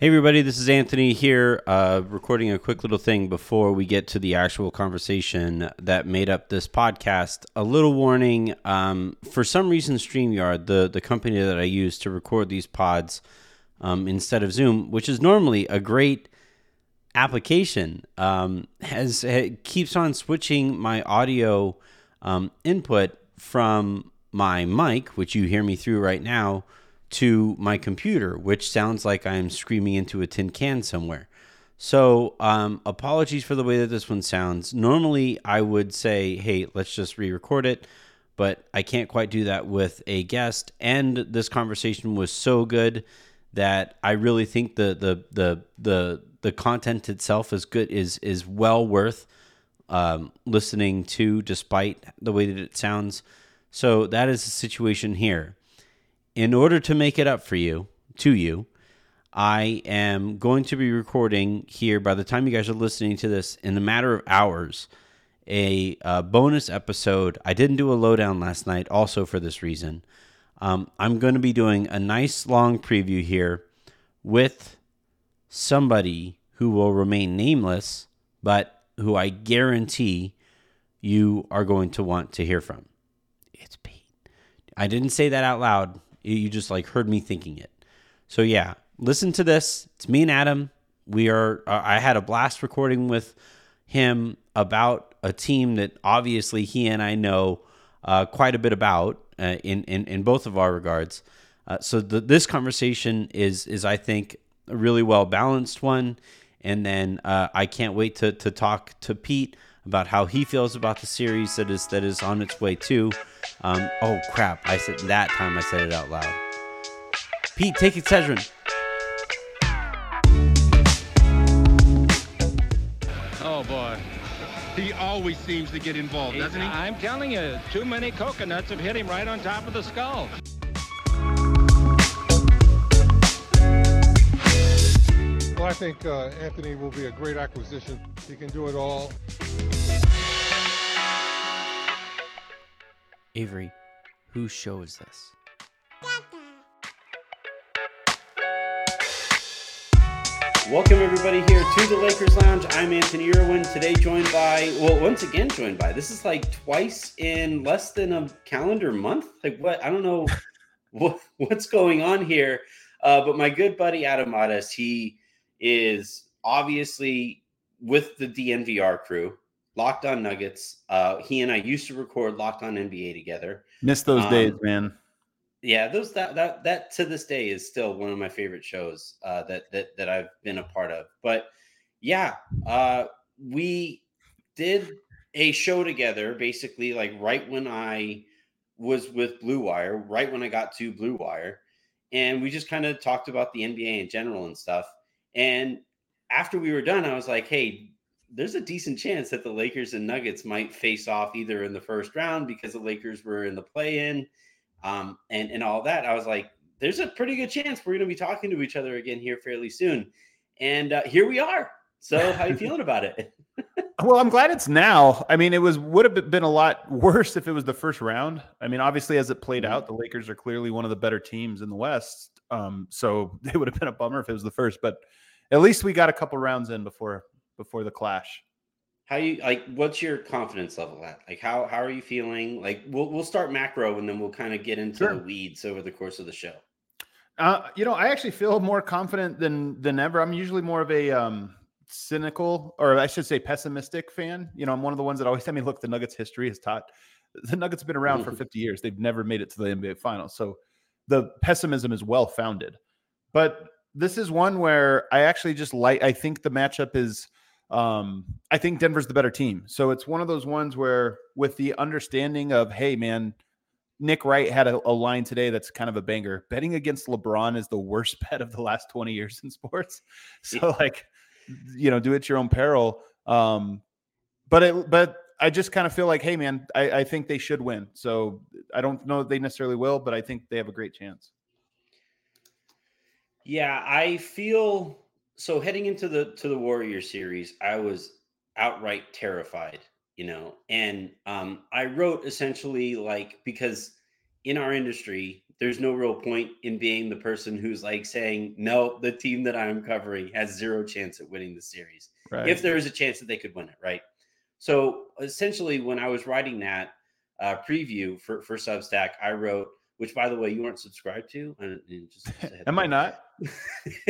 Hey, everybody, this is Anthony here, uh, recording a quick little thing before we get to the actual conversation that made up this podcast. A little warning um, for some reason, StreamYard, the, the company that I use to record these pods um, instead of Zoom, which is normally a great application, um, has, keeps on switching my audio um, input from my mic, which you hear me through right now to my computer, which sounds like I'm screaming into a tin can somewhere. So, um, apologies for the way that this one sounds. Normally, I would say, hey, let's just re record it, but I can't quite do that with a guest. And this conversation was so good that I really think the, the, the, the, the content itself is good, is, is well worth um, listening to, despite the way that it sounds. So, that is the situation here in order to make it up for you, to you, I am going to be recording here by the time you guys are listening to this in a matter of hours a, a bonus episode. I didn't do a lowdown last night, also for this reason. Um, I'm going to be doing a nice long preview here with somebody who will remain nameless, but who I guarantee you are going to want to hear from. It's Pete. I didn't say that out loud. You just like heard me thinking it. So yeah, listen to this. It's me and Adam. We are. Uh, I had a blast recording with him about a team that obviously he and I know uh, quite a bit about uh, in, in in both of our regards. Uh, so the, this conversation is is I think a really well balanced one. And then uh, I can't wait to to talk to Pete about how he feels about the series that is that is on its way too. Um, oh crap! I said that time I said it out loud. Pete, take Excedrin. Oh boy. He always seems to get involved, doesn't he? I'm telling you, too many coconuts have hit him right on top of the skull. Well, I think uh, Anthony will be a great acquisition. He can do it all. Avery, whose show is this? Welcome everybody here to the Lakers Lounge. I'm Anthony Irwin. Today joined by, well, once again joined by. This is like twice in less than a calendar month. Like what? I don't know what what's going on here. Uh, but my good buddy Adam Mares, he is obviously with the DNVR crew, Locked On Nuggets. Uh, he and I used to record Locked On NBA together. Miss those um, days, man. Yeah, those that that that to this day is still one of my favorite shows uh, that that that I've been a part of. But yeah, uh, we did a show together, basically like right when I was with Blue Wire, right when I got to Blue Wire, and we just kind of talked about the NBA in general and stuff. And after we were done, I was like, "Hey, there's a decent chance that the Lakers and Nuggets might face off either in the first round because the Lakers were in the play-in." um, and and all that. I was like, there's a pretty good chance we're going to be talking to each other again here fairly soon, and uh, here we are. So, how are you feeling about it? well, I'm glad it's now. I mean, it was would have been a lot worse if it was the first round. I mean, obviously, as it played out, the Lakers are clearly one of the better teams in the West. Um, so it would have been a bummer if it was the first, but at least we got a couple rounds in before before the clash. How you like what's your confidence level at? Like how how are you feeling? Like we'll we'll start macro and then we'll kind of get into sure. the weeds over the course of the show. Uh, you know i actually feel more confident than than ever. I'm usually more of a um cynical or i should say pessimistic fan. You know i'm one of the ones that always tell me look the nuggets history has taught the nuggets have been around for 50 years. They've never made it to the nba finals. So the pessimism is well founded. But this is one where i actually just like i think the matchup is um, I think Denver's the better team. So it's one of those ones where, with the understanding of, hey, man, Nick Wright had a, a, line today that's kind of a banger. Betting against LeBron is the worst bet of the last 20 years in sports. So like, you know, do it your own peril. Um, but it, but I just kind of feel like, hey man, I, I think they should win. So I don't know if they necessarily will, but I think they have a great chance. Yeah, I feel so heading into the to the Warrior series, I was outright terrified, you know. And um I wrote essentially like because in our industry, there's no real point in being the person who's like saying, no, the team that I'm covering has zero chance at winning the series. Right. If there is a chance that they could win it, right? So essentially, when I was writing that uh, preview for, for Substack, I wrote, which by the way, you aren't subscribed to. And, just, Am I not?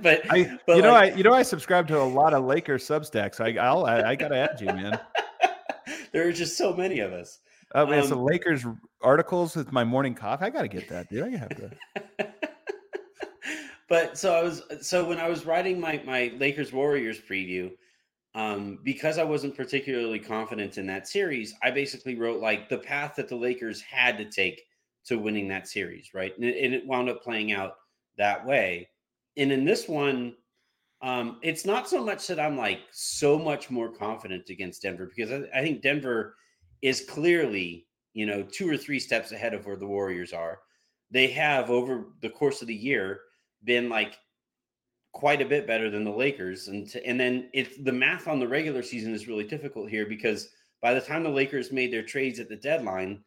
but I, but you know, I you know, I subscribe to a lot of Lakers Substacks. I I'll, I, I gotta add you, man. there are just so many of us. Oh man, um, so Lakers articles with my morning coffee. I gotta get that, dude. I have to. but so I was so when I was writing my my Lakers Warriors preview, um, because I wasn't particularly confident in that series, I basically wrote like the path that the Lakers had to take to winning that series, right? And it, and it wound up playing out that way. And in this one, um, it's not so much that I'm like so much more confident against Denver because I, I think Denver is clearly, you know, two or three steps ahead of where the Warriors are. They have over the course of the year been like quite a bit better than the Lakers. And to, and then it's the math on the regular season is really difficult here because by the time the Lakers made their trades at the deadline,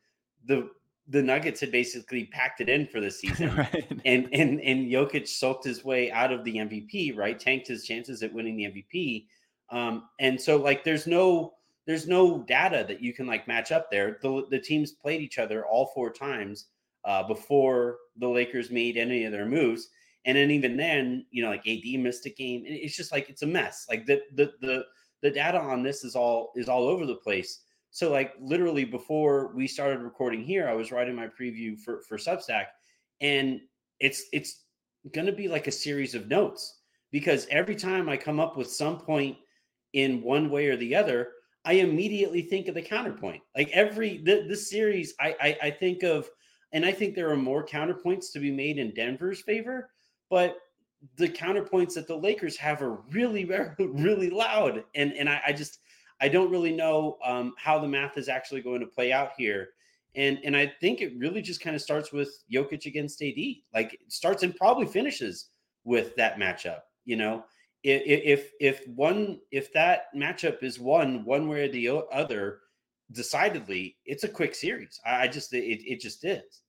the the Nuggets had basically packed it in for the season. right. And and and Jokic soaked his way out of the MVP, right? Tanked his chances at winning the MVP. Um, and so like there's no there's no data that you can like match up there. The the teams played each other all four times uh, before the Lakers made any of their moves. And then even then, you know, like AD missed a game. It's just like it's a mess. Like the the the the data on this is all is all over the place. So like literally before we started recording here, I was writing my preview for for Substack, and it's it's going to be like a series of notes because every time I come up with some point in one way or the other, I immediately think of the counterpoint. Like every the, this series, I, I I think of, and I think there are more counterpoints to be made in Denver's favor but the counterpoints that the Lakers have are really, really loud. And and I, I just I don't really know um, how the math is actually going to play out here. And and I think it really just kind of starts with Jokic against AD. Like it starts and probably finishes with that matchup. You know, if if if one if that matchup is won one way or the other, decidedly, it's a quick series. I, just it it just is.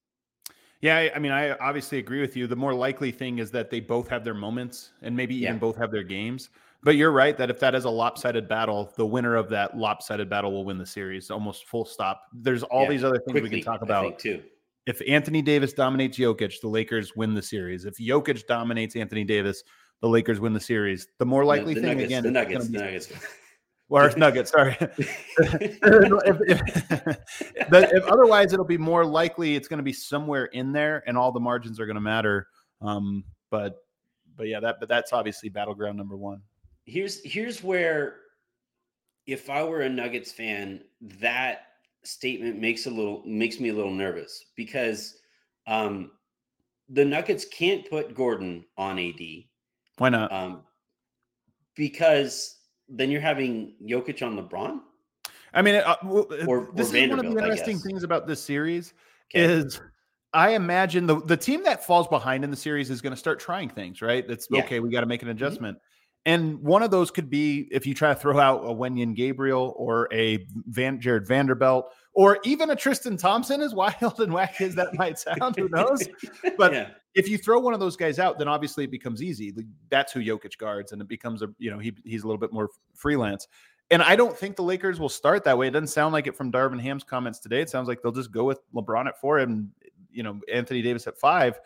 Yeah, I mean, I obviously agree with you. The more likely thing is that they both have their moments and maybe even yeah. both have their games. But you're right that if that is a lopsided battle, the winner of that lopsided battle will win the series almost full stop. There's all yeah, these other things quickly, we can talk about too. If Anthony Davis dominates Jokic, the Lakers win the series. If Jokic dominates Anthony Davis, the Lakers win the series. The more likely the, the thing nuggets, again, the Nuggets, the Nuggets. or Nuggets. Sorry. if, if, if, otherwise, it'll be more likely it's going to be somewhere in there, and all the margins are going to matter. Um, but but yeah, that but that's obviously battleground number one. Here's here's where, if I were a Nuggets fan, that statement makes a little makes me a little nervous because um, the Nuggets can't put Gordon on AD. Why not? Um, because then you're having Jokic on LeBron. I mean, uh, well, uh, or, this or is one of the interesting things about this series okay. is I imagine the the team that falls behind in the series is going to start trying things. Right? That's yeah. okay. We got to make an mm-hmm. adjustment. Mm-hmm. And one of those could be if you try to throw out a Wenyen Gabriel or a Van Jarred Vanderbilt or even a Tristan Thompson, as wild and wacky as that might sound, who knows? But yeah. if you throw one of those guys out, then obviously it becomes easy. That's who Jokic guards, and it becomes a you know he he's a little bit more freelance. And I don't think the Lakers will start that way. It doesn't sound like it from Darvin Ham's comments today. It sounds like they'll just go with LeBron at four and you know Anthony Davis at five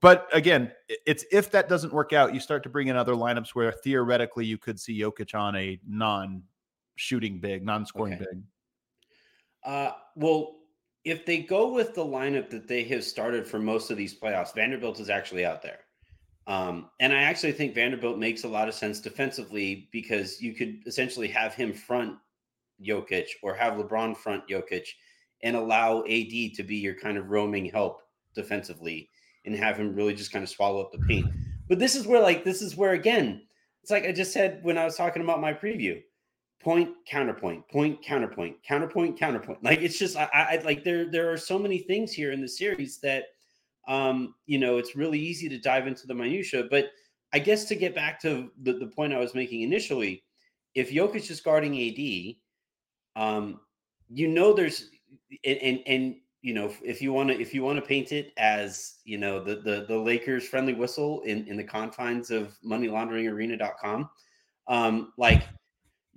but again, it's if that doesn't work out, you start to bring in other lineups where theoretically you could see Jokic on a non-shooting big, non-scoring okay. big. Uh, well, if they go with the lineup that they have started for most of these playoffs, Vanderbilt is actually out there. Um, and I actually think Vanderbilt makes a lot of sense defensively because you could essentially have him front Jokic or have LeBron front Jokic and allow AD to be your kind of roaming help defensively and have him really just kind of swallow up the paint. But this is where, like, this is where again, it's like I just said when I was talking about my preview point counterpoint point counterpoint counterpoint counterpoint like it's just I, I like there there are so many things here in the series that um you know it's really easy to dive into the minutia but i guess to get back to the, the point i was making initially if Jokic is guarding ad um you know there's and and, and you know if you want to if you want to paint it as you know the the the lakers friendly whistle in in the confines of money moneylaunderingarena.com um like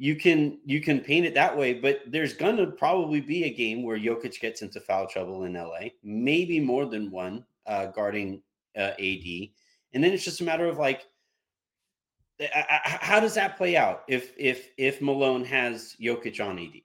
you can you can paint it that way, but there's gonna probably be a game where Jokic gets into foul trouble in LA, maybe more than one uh, guarding uh, AD, and then it's just a matter of like, how does that play out if if if Malone has Jokic on AD?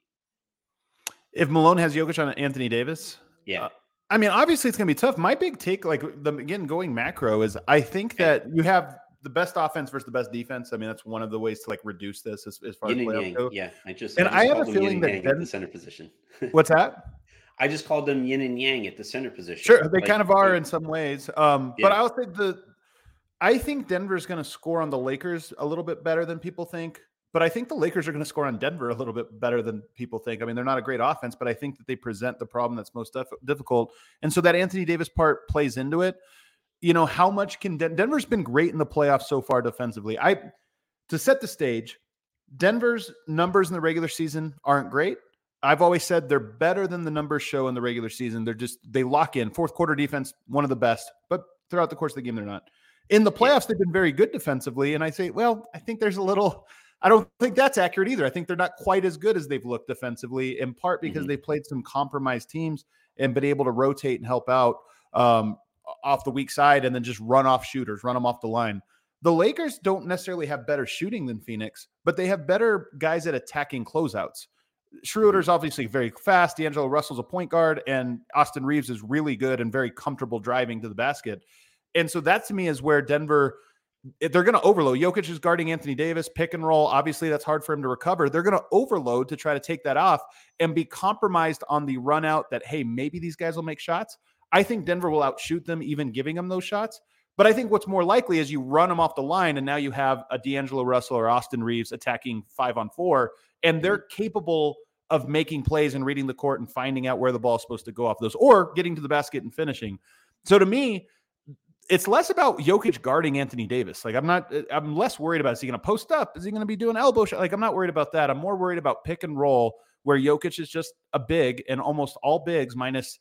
If Malone has Jokic on Anthony Davis, yeah. Uh, I mean, obviously it's going to be tough. My big take, like the again going macro, is I think that you have the best offense versus the best defense. I mean, that's one of the ways to like reduce this as, as far yin as playoffs go. Yeah, I just and I, just I have a feeling that Ben, the center position. what's that? I just called them yin and yang at the center position. Sure, they like, kind of are in some ways. Um, yeah. But I'll say the I think Denver's going to score on the Lakers a little bit better than people think. But I think the Lakers are going to score on Denver a little bit better than people think. I mean, they're not a great offense, but I think that they present the problem that's most def- difficult. And so that Anthony Davis part plays into it you know, how much can Den- Denver's been great in the playoffs so far defensively. I to set the stage, Denver's numbers in the regular season aren't great. I've always said they're better than the numbers show in the regular season. They're just they lock in. Fourth quarter defense, one of the best, but throughout the course of the game, they're not. In the playoffs, they've been very good defensively. And I say, well, I think there's a little, I don't think that's accurate either. I think they're not quite as good as they've looked defensively, in part because mm-hmm. they played some compromised teams and been able to rotate and help out. Um, off the weak side and then just run off shooters, run them off the line. The Lakers don't necessarily have better shooting than Phoenix, but they have better guys at attacking closeouts. Schroeder's obviously very fast. D'Angelo Russell's a point guard, and Austin Reaves is really good and very comfortable driving to the basket. And so that to me is where Denver they're going to overload. Jokic is guarding Anthony Davis, pick and roll. Obviously, that's hard for him to recover. They're going to overload to try to take that off and be compromised on the run out that, hey, maybe these guys will make shots. I think Denver will outshoot them, even giving them those shots. But I think what's more likely is you run them off the line, and now you have a D'Angelo Russell or Austin Reaves attacking five on four, and they're mm-hmm. capable of making plays and reading the court and finding out where the ball is supposed to go off those, or getting to the basket and finishing. So to me, it's less about Jokic guarding Anthony Davis. Like I'm not, uh, I'm less worried about is he going to post up? Is he going to be doing elbow shot? Like I'm not worried about that. I'm more worried about pick and roll where Jokic is just a big and almost all bigs minus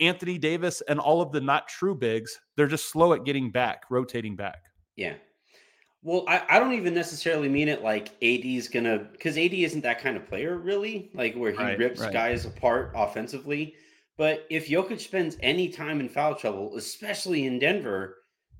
Anthony Davis and all of the not true bigs, they're just slow at getting back, rotating back. Yeah. Well, I, I don't even necessarily mean it like AD is gonna because AD isn't that kind of player, really, like where he right, rips right. guys apart offensively. But if Jokic spends any time in foul trouble, especially in Denver,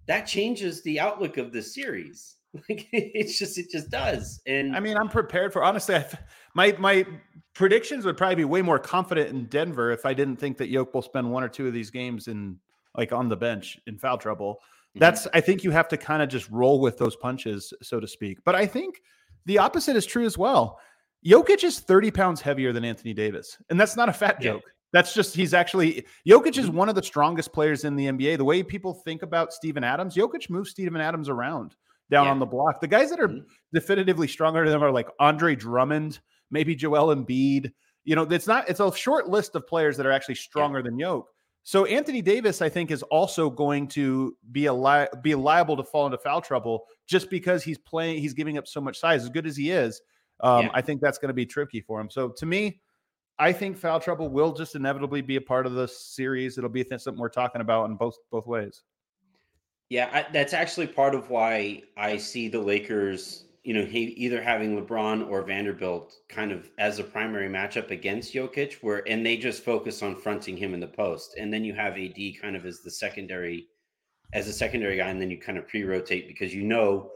that changes the outlook of the series. Like it's just it just does. And I mean, I'm prepared for honestly. I, my my predictions would probably be way more confident in Denver if I didn't think that Yoke will spend one or two of these games in like on the bench in foul trouble. Mm-hmm. That's I think you have to kind of just roll with those punches, so to speak. But I think the opposite is true as well. Jokic is 30 pounds heavier than Anthony Davis, and that's not a fat joke. That's just he's actually Jokic is mm-hmm. one of the strongest players in the NBA. The way people think about Steven Adams, Jokic moves Steven Adams around down yeah. on the block. The guys that are mm-hmm. definitively stronger than them are like Andre Drummond, maybe Joel Embiid. You know, it's not it's a short list of players that are actually stronger yeah. than Yoke. So Anthony Davis, I think, is also going to be a li- be liable to fall into foul trouble just because he's playing. He's giving up so much size. As good as he is, um, yeah. I think that's going to be tricky for him. So to me, I think foul trouble will just inevitably be a part of the series. It'll be something we're talking about in both both ways. Yeah, I, that's actually part of why I see the Lakers, you know, he, either having LeBron or Vanderbilt kind of as a primary matchup against Jokic, where and they just focus on fronting him in the post, and then you have AD kind of as the secondary, as a secondary guy, and then you kind of pre-rotate because you know,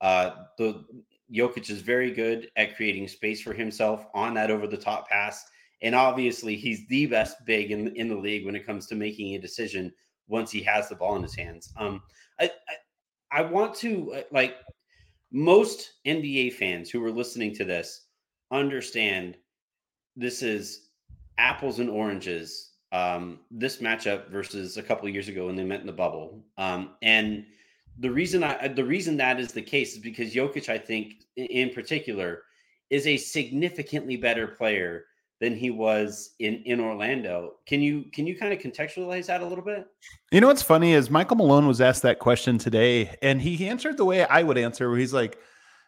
uh, the Jokic is very good at creating space for himself on that over-the-top pass, and obviously he's the best big in in the league when it comes to making a decision once he has the ball in his hands. Um, I, I, I want to uh, like most NBA fans who are listening to this understand this is apples and oranges. Um, this matchup versus a couple years ago when they met in the bubble. Um, and the reason I the reason that is the case is because Jokic, I think, in particular, is a significantly better player than he was in in Orlando. Can you can you kind of contextualize that a little bit? You know what's funny is Michael Malone was asked that question today, and he answered the way I would answer, where he's like,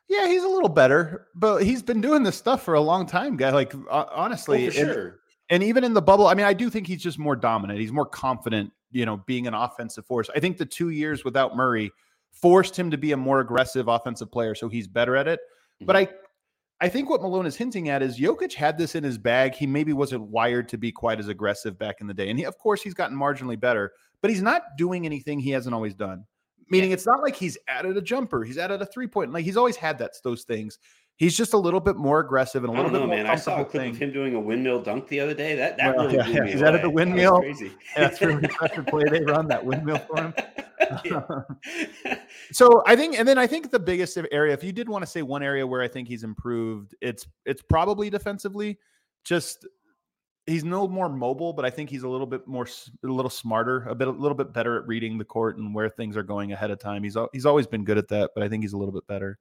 "Yeah, he's a little better, but he's been doing this stuff for a long time, guy. Like honestly, oh, for sure." And, and even in the bubble, I mean, I do think he's just more dominant. He's more confident, you know, being an offensive force. I think the two years without Murray forced him to be a more aggressive offensive player, so he's better at it. Mm-hmm. But I I think what Malone is hinting at is Jokic had this in his bag. He maybe wasn't wired to be quite as aggressive back in the day. And he, of course, he's gotten marginally better, but he's not doing anything he hasn't always done. Meaning yeah. it's not like he's added a jumper, he's added a three point. Like he's always had that those things. He's just a little bit more aggressive and a little know, bit more. Man, I saw a clip of him doing a windmill dunk the other day. That that well, really yeah, blew yeah. me He's added the windmill. Crazy. Yeah, that's really the play they run that windmill for him. so I think, and then I think the biggest area, if you did want to say one area where I think he's improved, it's it's probably defensively. Just he's no more mobile, but I think he's a little bit more, a little smarter, a bit, a little bit better at reading the court and where things are going ahead of time. He's he's always been good at that, but I think he's a little bit better.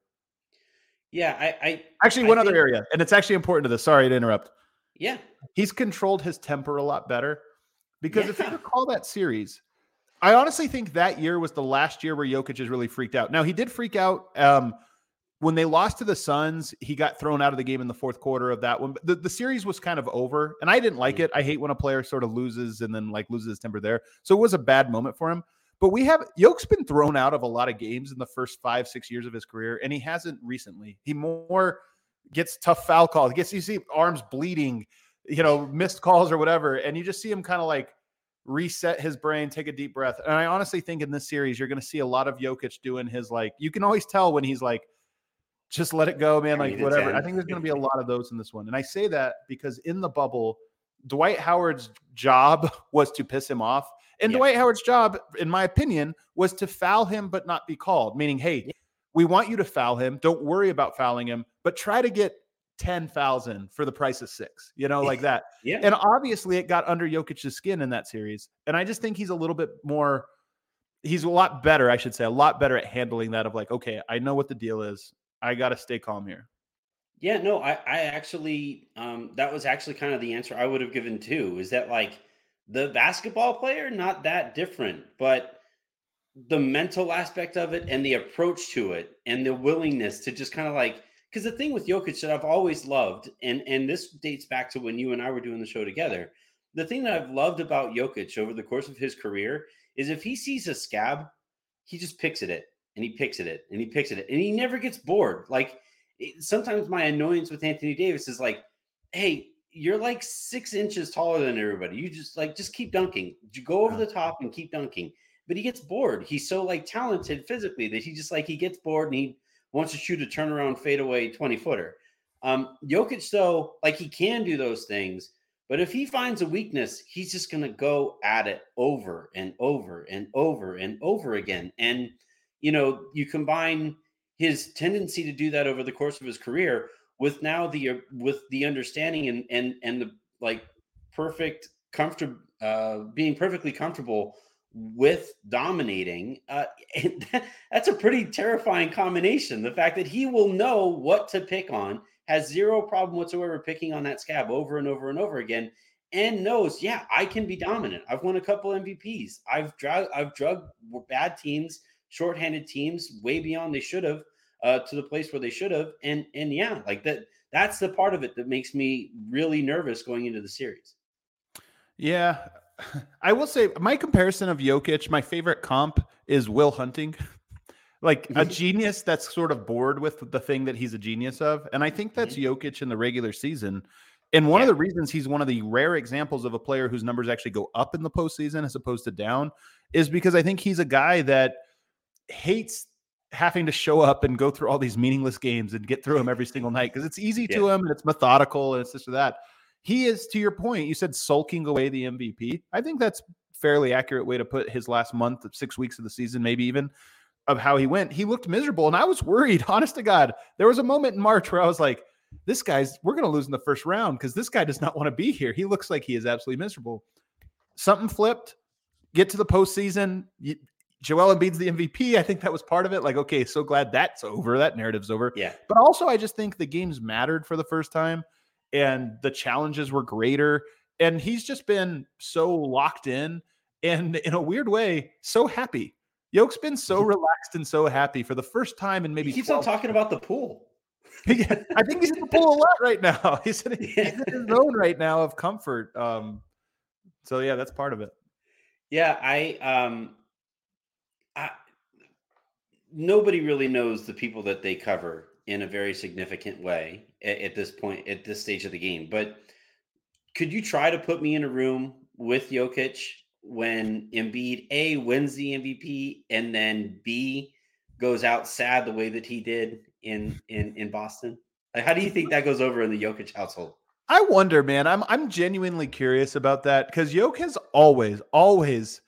Yeah, I, I actually one I other think, area, and it's actually important to this. Sorry to interrupt. Yeah, he's controlled his temper a lot better because yeah. if you recall that series, I honestly think that year was the last year where Jokic has really freaked out. Now he did freak out um, when they lost to the Suns. He got thrown out of the game in the fourth quarter of that one. The, the series was kind of over, and I didn't like it. I hate when a player sort of loses and then like loses his temper there. So it was a bad moment for him. But we have Yoke's been thrown out of a lot of games in the first five, six years of his career, and he hasn't recently. He more gets tough foul calls. Gets you see arms bleeding, you know, missed calls or whatever, and you just see him kind of like reset his brain, take a deep breath. And I honestly think in this series, you're going to see a lot of Jokic doing his like, you can always tell when he's like, just let it go, man. Like, whatever. I think there's going to be a lot of those in this one. And I say that because in the bubble, Dwight Howard's job was to piss him off. And yeah. Dwight Howard's job, in my opinion, was to foul him but not be called, meaning, hey, yeah. we want you to foul him. Don't worry about fouling him, but try to get 10,000 for the price of six, you know, like that. yeah. And obviously it got under Jokic's skin in that series. And I just think he's a little bit more, he's a lot better, I should say, a lot better at handling that of like, okay, I know what the deal is. I got to stay calm here. Yeah, no, I, I actually, um, that was actually kind of the answer I would have given too. Is that like the basketball player, not that different, but the mental aspect of it and the approach to it and the willingness to just kind of like, because the thing with Jokic that I've always loved, and and this dates back to when you and I were doing the show together. The thing that I've loved about Jokic over the course of his career is if he sees a scab, he just picks at it and he picks at it and he picks at it and he never gets bored. Like it, sometimes my annoyance with Anthony Davis is like, hey, you're like six inches taller than everybody. You just like just keep dunking. You go over the top and keep dunking. But he gets bored. He's so like talented physically that he just like he gets bored and he wants to shoot a turnaround fadeaway 20 footer. Um, Jokic, though, like he can do those things, but if he finds a weakness, he's just going to go at it over and over and over and over again. And, you know, you combine his tendency to do that over the course of his career with now the uh, with the understanding and and and the like perfect comfortable uh being perfectly comfortable with dominating, uh, that's a pretty terrifying combination. The fact that he will know what to pick on, has zero problem whatsoever picking on that scab over and over and over again, and knows, yeah, I can be dominant. I've won a couple MVPs. I've drug, I've drugged bad teams, shorthanded teams, way beyond they should have, uh, to the place where they should have, and and yeah, like that. That's the part of it that makes me really nervous going into the series. Yeah, I will say my comparison of Jokic, my favorite comp is Will Hunting. like a genius that's sort of bored with the thing that he's a genius of. And I think that's mm-hmm. Jokic in the regular season. And one yeah. of the reasons he's one of the rare examples of a player whose numbers actually go up in the postseason as opposed to down is because I think he's a guy that hates having to show up and go through all these meaningless games and get through them every single night because it's easy yeah. to him and it's methodical and it's this or that he is to your point you said sulking away the mvp i think that's fairly accurate way to put his last month six weeks of the season maybe even of how he went he looked miserable and i was worried honest to god there was a moment in march where i was like this guy's we're going to lose in the first round because this guy does not want to be here. He looks like he is absolutely miserable. Something flipped. Get to the postseason. Joel Embiid's the MVP. I think that was part of it. Like, okay, so glad that's over. That narrative's over. Yeah. But also, I just think the games mattered for the first time, and the challenges were greater. And he's just been so locked in, and in a weird way, so happy. Yoke's been so relaxed and so happy for the first time in maybe. He keeps on talking about the pool. Yeah, I think he's in the pool a lot right now. He's in, he's in his zone right now of comfort. Um, so yeah, that's part of it. Yeah, I um nobody really knows the people that they cover in a very significant way at, at this point at this stage of the game. But could you try to put me in a room with Jokic when Embiid A wins the MVP and then B goes out sad the way that he did in in in Boston? Like, how do you think that goes over in the Jokic household? I wonder, man. I'm I'm genuinely curious about that because Yoke has always, always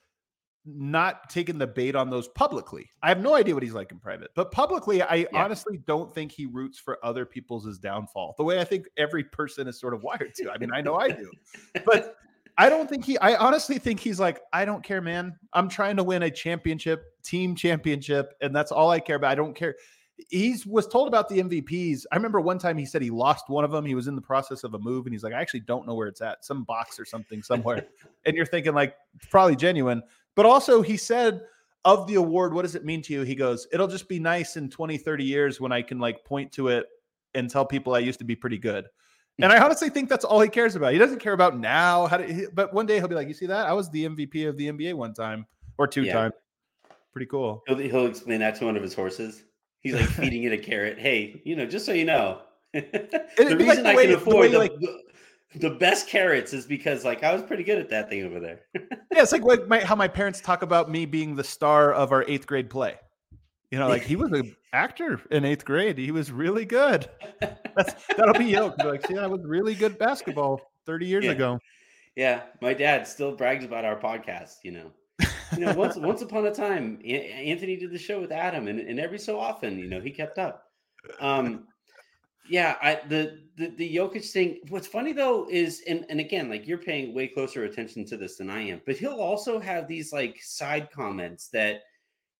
not taken the bait on those publicly. I have no idea what he's like in private, but publicly, I Yeah. honestly don't think he roots for other people's downfall the way I think every person is sort of wired to. I mean, I know I do, but I don't think he, I honestly think he's like, I don't care, man. I'm trying to win a championship, team championship, and that's all I care about. I don't care. He's was told about the MVPs. I remember one time he said he lost one of them. He was in the process of a move, and he's like, I actually don't know where it's at, some box or something somewhere. and you're thinking like, probably genuine. But also, he said of the award, what does it mean to you? He goes, it'll just be nice in 20, 30 years when I can like point to it and tell people I used to be pretty good. Hmm. And I honestly think that's all he cares about. He doesn't care about now. How to, he- but one day he'll be like, you see that? I was the MVP of the NBA one time or two Yeah. times. Pretty cool. He'll, he'll explain that to one of his horses. He's like feeding it a carrot. Hey, you know, just so you know, the like reason the I way- can the afford way, the, like- the, best carrots is because like I was pretty good at that thing over there. Yeah, it's like what my, how my parents talk about me being the star of our eighth grade play. You know, like he was an actor in eighth grade. He was really good. That's that'll be yoke. Be like, see, I was really good basketball 30 years Yeah. ago. yeah, my dad still brags about our podcast. You know, you know, once once upon a time, Anthony did the show with Adam, and, and every so often, you know, he kept up. Um, yeah, I the the the Jokic thing. What's funny though is, and and again, like you're paying way closer attention to this than I am, but he'll also have these like side comments that,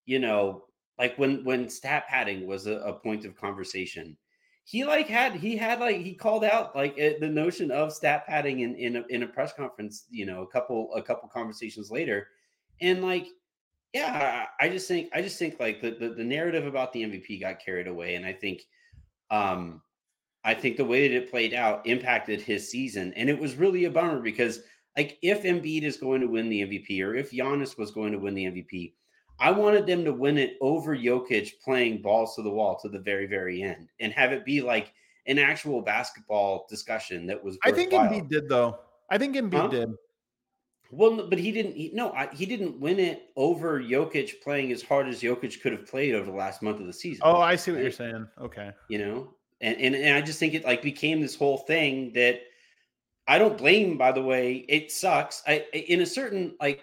you know, like when when stat padding was a, a point of conversation. He like had he had like he called out like eh, the notion of stat padding in in a, in a press conference. You know, a couple a couple conversations later, and like yeah, I just think I just think like the, the the narrative about the MVP got carried away, and I think um I think the way that it played out impacted his season, and it was really a bummer because like if Embiid is going to win the MVP or if Giannis was going to win the MVP, I wanted them to win it over Jokic playing balls to the wall to the very very end and have it be like an actual basketball discussion that was. I think. Embiid did though. I think Embiid Huh? did. Well, but he didn't. He, no, I, he didn't win it over Jokic playing as hard as Jokic could have played over the last month of the season. Oh, I see what you're saying. Okay. you know, and, and and I just think it like became this whole thing that I don't blame. By the way, it sucks. I in a certain like,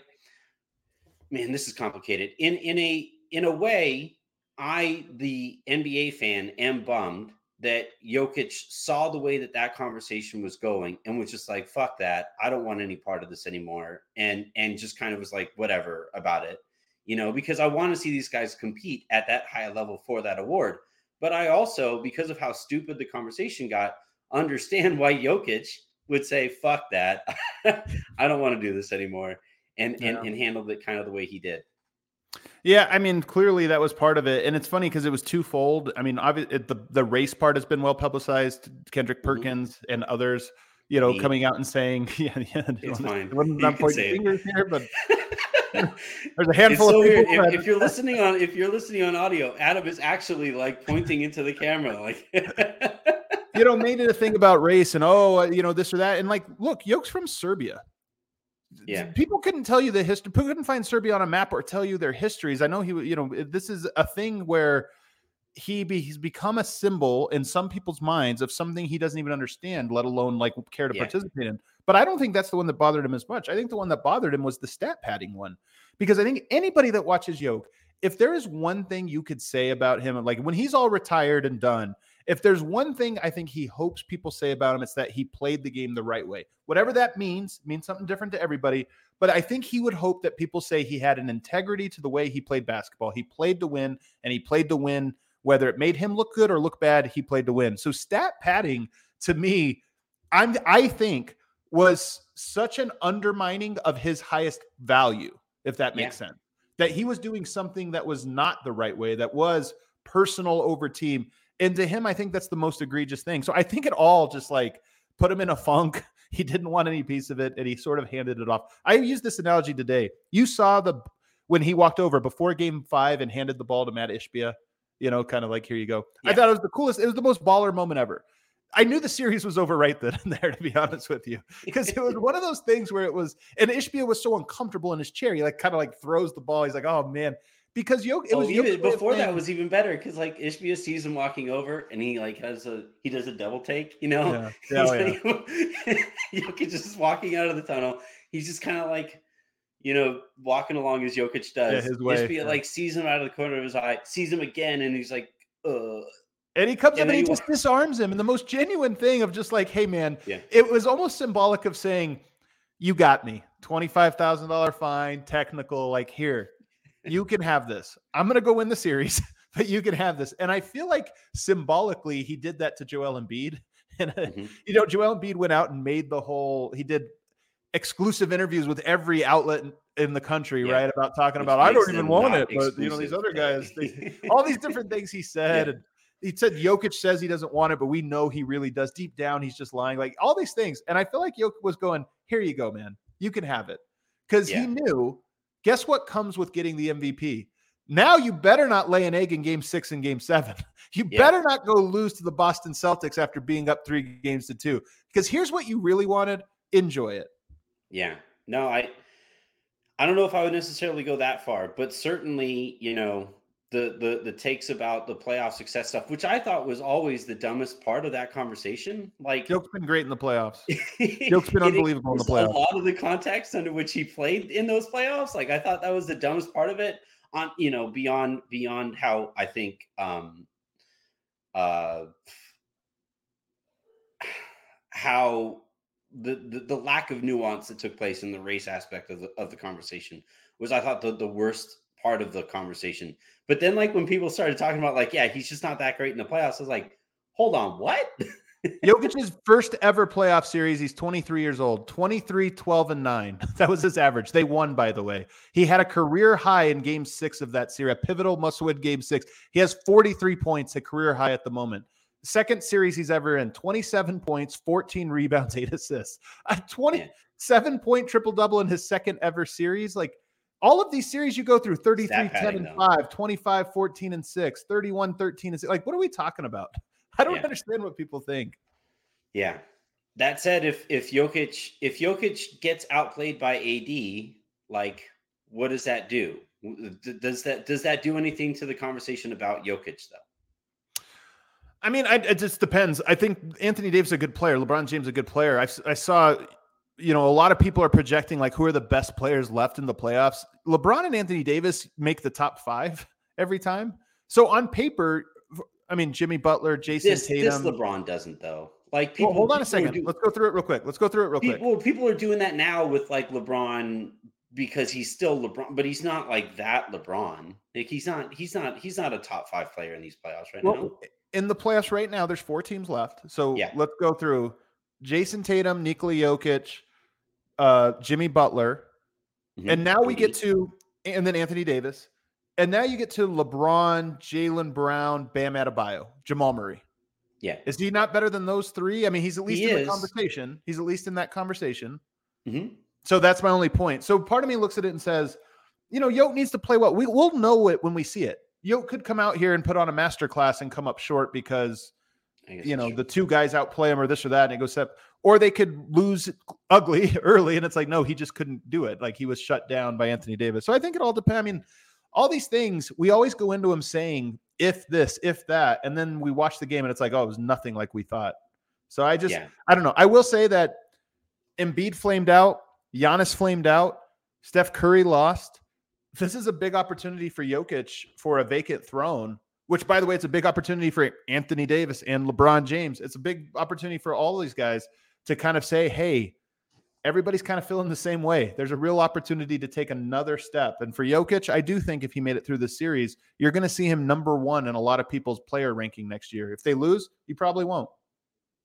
man, this is complicated. In in a in a way, I the NBA fan am bummed that Jokic saw the way that that conversation was going and was just like, "Fuck that! I don't want any part of this anymore," and and just kind of was like, "Whatever about it," you know, because I want to see these guys compete at that high level for that award. But I also, because of how stupid the conversation got, understand why Jokic would say, "Fuck that! I don't want to do this anymore," and Yeah. and and handled it kind of the way he did. Yeah, I mean, clearly that was part of it, and it's funny because it was twofold. I mean, obviously, the the race part has been well publicized. Kendrick Mhm. Perkins and others, you know, Me. coming out and saying, "Yeah, yeah." It's fine. I wasn't You I'm pointing say it. fingers here, but there's a handful so of people. If, if you're listening on if you're listening on audio, Adam is actually like pointing into the camera, like you know, made it a thing about race and oh, uh, you know, this or that. And like, look, Yoke's from Serbia. Yeah. People couldn't tell you the history. People couldn't find Serbia on a map or tell you their histories. I know he, you know, this is a thing where he be, he's become a symbol in some people's minds of something he doesn't even understand, let alone like care to Yeah. participate in. But I don't think that's the one that bothered him as much. I think the one that bothered him was the stat padding one, because I think anybody that watches Yoke, if there is one thing you could say about him, like when he's all retired and done, If there's one thing I think he hopes people say about him, it's that he played the game the right way. Whatever that means, means something different to everybody. But I think he would hope that people say he had an integrity to the way he played basketball. He played to win, and he played to win, whether it made him look good or look bad, he played to win. So stat padding to me, I'm I think was such an undermining of his highest value, if that makes yeah. sense. That he was doing something that was not the right way, that was personal over team. And to him, I think that's the most egregious thing. So I think it all just like put him in a funk. He didn't want any piece of it and he sort of handed it off. I used this analogy today. You saw the when he walked over before game five and handed the ball to Matt Ishbia, you know, kind of like, here you go. Yeah. I thought it was the coolest. It was the most baller moment ever. I knew the series was over right then and there, to be honest with you, because it was one of those things where it was, and Ishbia was so uncomfortable in his chair. He like kind of like throws the ball. He's like, oh man, because Yo, it oh, was even before that was even better because like Ishbia sees him walking over and he like has a he does a double take, you know. Yeah, oh, yeah. Jokic just walking out of the tunnel. He's just kind of like, you know, walking along as Jokic does. Yeah, his way. Ishbia yeah. like sees him out of the corner of his eye, sees him again, and he's like, uh. And he comes and up and he just disarms him. And the most genuine thing of just like, hey man, yeah. it was almost symbolic of saying, You got me. $25,000 fine, technical, like here, you can have this. I'm going to go win the series, but you can have this. And I feel like symbolically, he did that to Joel Embiid. And, uh, mm-hmm. you know, Joel Embiid went out and made the whole, he did exclusive interviews with every outlet in, the country, yeah. right? About talking Which about, I don't even want it, but, you know, these other guys, they, all these different things he said. Yeah. And he said Jokic says he doesn't want it, but we know he really does. Deep down, he's just lying. Like all these things. And I feel like Jokic was going, here you go, man. You can have it. Because yeah. he knew Guess what comes with getting the MVP? Now you better not lay an egg in game six and game seven. You better not go lose to the Boston Celtics after being up three games to two. Because here's what you really wanted. Enjoy it. Yeah. No, I I don't know if I would necessarily go that far, but certainly, you know, the the the takes about the playoff success stuff, which I thought was always the dumbest part of that conversation. Like Joke's been great in the playoffs. Joke's been unbelievable in the playoffs. A lot of the context under which he played in those playoffs, like I thought that was the dumbest part of it. On you know beyond beyond how I think um uh how the, the, lack of nuance that took place in the race aspect of the of the conversation was I thought the, the worst part of the conversation. But then, like, when people started talking about, like, yeah, he's just not that great in the playoffs, I was like, hold on, what? Jokic's first ever playoff series. He's 23 years old, 23, 12, and 9. That was his average. They won, by the way. He had a career high in game six of that series, a pivotal must win game six. He has 43 points, a career high at the moment. Second series he's ever in 27 points, 14 rebounds, eight assists. A 27 point triple double in his second ever series. Like, all of these series you go through 33 10 and though. 5 25 14 and 6 31 13 and 6 like what are we talking about i don't yeah. understand what people think yeah that said if if Jokic if Jokic gets outplayed by AD like what does that do does that does that do anything to the conversation about Jokic though I mean, I, it just depends. I think Anthony Davis is a good player. LeBron James is a good player. I, I saw you know, a lot of people are projecting like who are the best players left in the playoffs. LeBron and Anthony Davis make the top five every time. So on paper, I mean, Jimmy Butler, Jayson this, Tatum. This LeBron doesn't though. Like people, well, hold on a second. Do, Let's go through it real quick. Let's go through it real people, quick. Well, people are doing that now with like LeBron because he's still LeBron, but he's not like that LeBron. Like he's not, he's not, he's not a top five player in these playoffs right well, now. In the playoffs right now, there's four teams left. So yeah. let's go through Jayson Tatum, Nikola Jokic, uh, Jimmy Butler, mm-hmm. and now we get to and then Anthony Davis, and now you get to LeBron, Jaylen Brown, Bam Adebayo, Jamal Murray. Yeah, is he not better than those three? I mean, he's at least he in is. the conversation. He's at least in that conversation. Mm-hmm. So that's my only point. So part of me looks at it and says, you know, Yoke needs to play well. We will know it when we see it. Yoke could come out here and put on a master class and come up short because you know the two guys outplay him or this or that, and it goes up. Or they could lose ugly early and it's like no he just couldn't do it. Like he was shut down by anthony davis. So i think it all depends. I mean all these things we always go into him saying if this if that and then we watch the game and it's like oh it was nothing like we thought. So i just yeah. i don't know. I will say that Embiid flamed out Giannis flamed out Steph Curry lost this is a big opportunity for Jokic for a vacant throne which by the way, it's a big opportunity for Anthony Davis and LeBron James. It's a big opportunity for all these guys to kind of say, hey, everybody's kind of feeling the same way. There's a real opportunity to take another step. And for Jokic, I do think if he made it through the series, you're going to see him number one in a lot of people's player ranking next year. If they lose, you probably won't.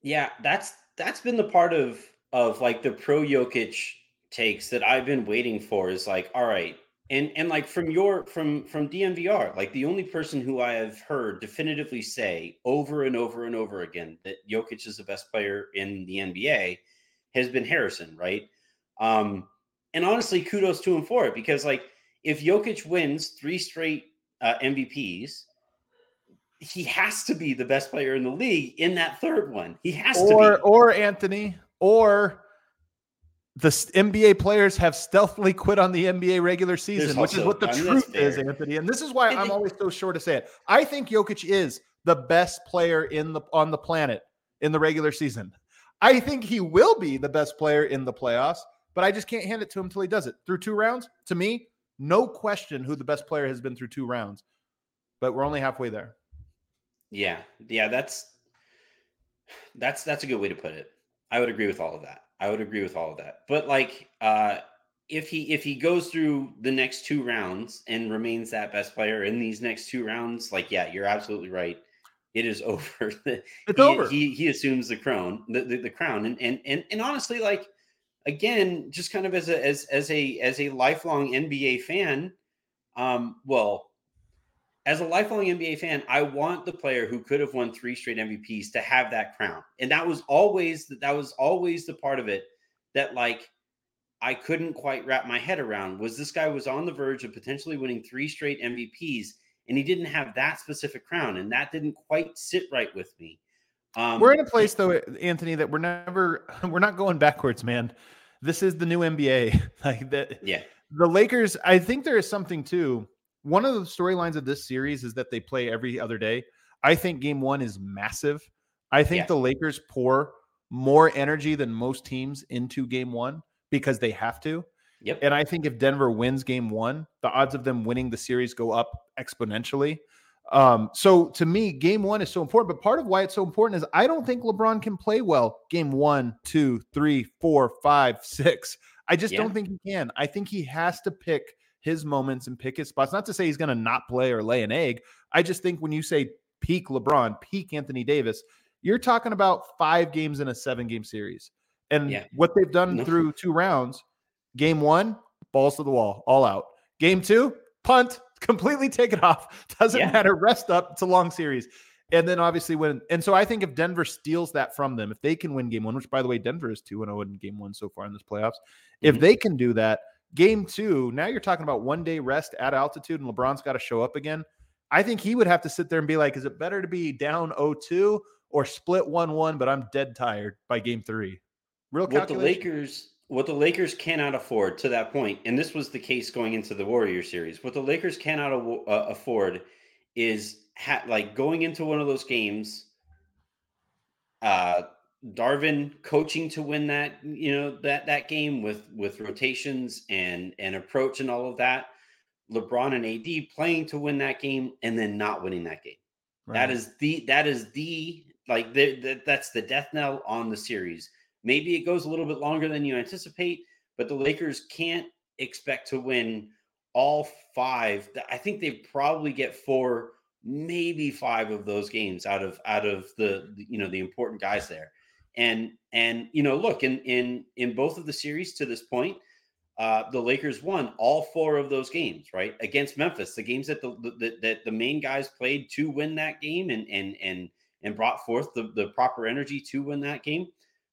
Yeah, that's that's been the part of of like the pro Jokic takes that I've been waiting for is like, all right, and and like from your from from DNVR, like the only person who I have heard definitively say over and over and over again that Jokic is the best player in the NBA has been Harrison, right? Um, and honestly, kudos to him for it because like if Jokic wins three straight uh, MVPs, he has to be the best player in the league in that third one. He has or, to be. Or Anthony, or the NBA players have stealthily quit on the NBA regular season, which is what the truth is, Anthony. And this is why I'm always so sure to say it. I think Jokic is the best player in the on the planet in the regular season. I think he will be the best player in the playoffs, but I just can't hand it to him until he does it. Through two rounds, to me, no question who the best player has been through two rounds. But we're only halfway there. Yeah. Yeah, that's that's that's a good way to put it. I would agree with all of that. I would agree with all of that. But like uh if he if he goes through the next two rounds and remains that best player in these next two rounds, like yeah, you're absolutely right. It is over. it's he, over. He he assumes the crown, the, the, the crown, and and and and honestly, like again, just kind of as a as as a as a lifelong NBA fan, um, well, as a lifelong NBA fan, I want the player who could have won three straight MVPs to have that crown. And that was always that was always the part of it that like I couldn't quite wrap my head around was this guy was on the verge of potentially winning three straight MVPs and he didn't have that specific crown and that didn't quite sit right with me. Um, we're in a place though, Anthony, that we're never we're not going backwards, man. This is the new NBA. like that. Yeah. The Lakers, I think there is something too one of the storylines of this series is that they play every other day. I think game one is massive. I think the Lakers pour more energy than most teams into game one because they have to. Yep. And I think if Denver wins game one, the odds of them winning the series go up exponentially. Um, so to me, game one is so important. But part of why it's so important is I don't think LeBron can play well game one, two, three, four, five, six. I just yeah. don't think he can. I think he has to pick his moments and pick his spots. Not to say he's going to not play or lay an egg. I just think when you say peak LeBron, peak Anthony Davis, you're talking about five games in a seven game series. And yeah. what they've done through two rounds game one, balls to the wall, all out. Game two, punt, completely take it off. Doesn't yeah. matter. Rest up. It's a long series. And then obviously when and so I think if Denver steals that from them, if they can win game one, which by the way, Denver is 2 0 in game one so far in this playoffs, mm-hmm. if they can do that, Game two, now you're talking about one day rest at altitude, and LeBron's got to show up again. I think he would have to sit there and be like, is it better to be down 0-2 or split 1-1, but I'm dead tired by game three? Real what the Lakers what the Lakers cannot afford to that point, and this was the case going into the Warrior series. What the Lakers cannot uh, afford is ha- like going into one of those games, uh, Darvin coaching to win that, you know, that that game with with rotations and and approach and all of that. LeBron and AD playing to win that game and then not winning that game. Right. That is the that is the like the, the, that's the death knell on the series. Maybe it goes a little bit longer than you anticipate, but the Lakers can't expect to win all five. I think they probably get four, maybe five of those games out of out of the you know the important guys there. And and you know, look in in in both of the series to this point, uh, the Lakers won all four of those games, right? Against Memphis, the games that the, the that the main guys played to win that game and and and and brought forth the, the proper energy to win that game.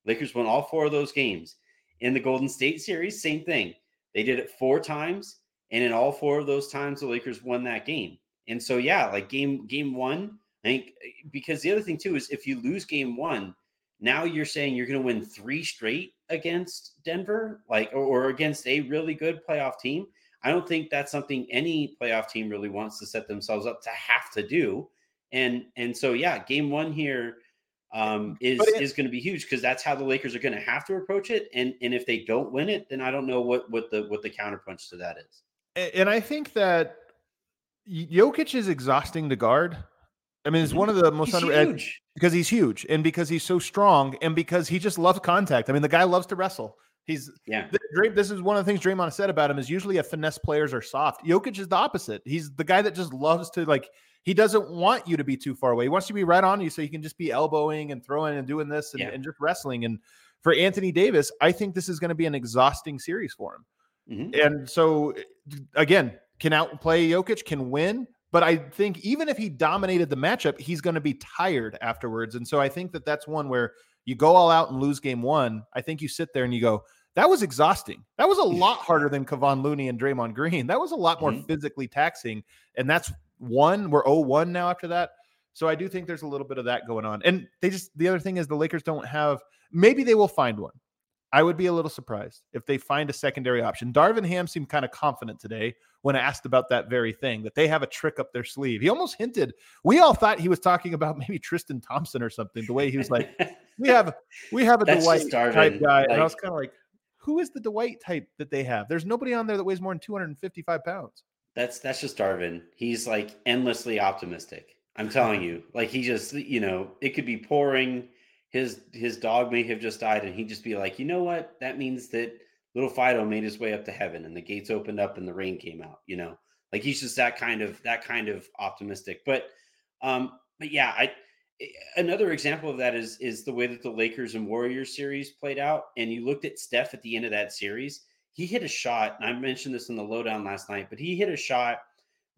Lakers won all four of those games. In the Golden State series, same thing. They did it four times, and in all four of those times, the Lakers won that game. And so, yeah, like game game one, I think because the other thing too is if you lose game one, now you're saying you're going to win three straight against Denver, like or, or, against a really good playoff team. I don't think that's something any playoff team really wants to set themselves up to have to do. And and so yeah, game one here um, is it, is going to be huge because that's how the Lakers are going to have to approach it. And and if they don't win it, then I don't know what what the what the counterpunch to that is. And I think that Jokic is exhausting to guard I mean, it's one of the most He's under huge. because he's huge and because he's so strong and because he just loves contact. I mean, the guy loves to wrestle. He's Yeah. this is one of the things Draymond said about him is usually a finesse players are soft. Jokic is the opposite. He's the guy that just loves to like he doesn't want you to be too far away. He wants you to be right on you so you can just be elbowing and throwing and doing this and, Yeah. and just wrestling. And for Anthony Davis, I think this is going to be an exhausting series for him. Mhm. And so again, can outplay Jokic, can win. But I think even if he dominated the matchup, he's going to be tired afterwards. And so I think that that's one where you go all out and lose game one. I think you sit there and you go, that was exhausting. That was a lot harder than Kevon Looney and Draymond Green. That was a lot more Mhm. physically taxing. And that's one. We're 0-1 now after that. So I do think there's a little bit of that going on. And they just the other thing is the Lakers don't have maybe they will find one. I would be a little surprised if they find a secondary option. Darvin Ham seemed kind of confident today when asked about that very thing that they have a trick up their sleeve. He almost hinted. We all thought he was talking about maybe Tristan Thompson or something. The way he was like, "We have, we have a That's Dwight type guy," and I was kind of like, "Who is the Dwight type that they have? There's nobody on there that weighs more than 255 pounds." That's that's just Darvin. He's like endlessly optimistic. I'm telling you. Like he just, you know, it could be pouring. His his dog may have just died, and he'd just be like, you know what? That means that little Fido made his way up to heaven, and the gates opened up, and the rain came out. You know, like he's just that kind of that kind of optimistic. But um, but yeah, I another example of that is is the way that the Lakers and Warriors series played out. And you looked at Steph at the end of that series. He hit a shot, and I mentioned this in the lowdown last night, but he hit a shot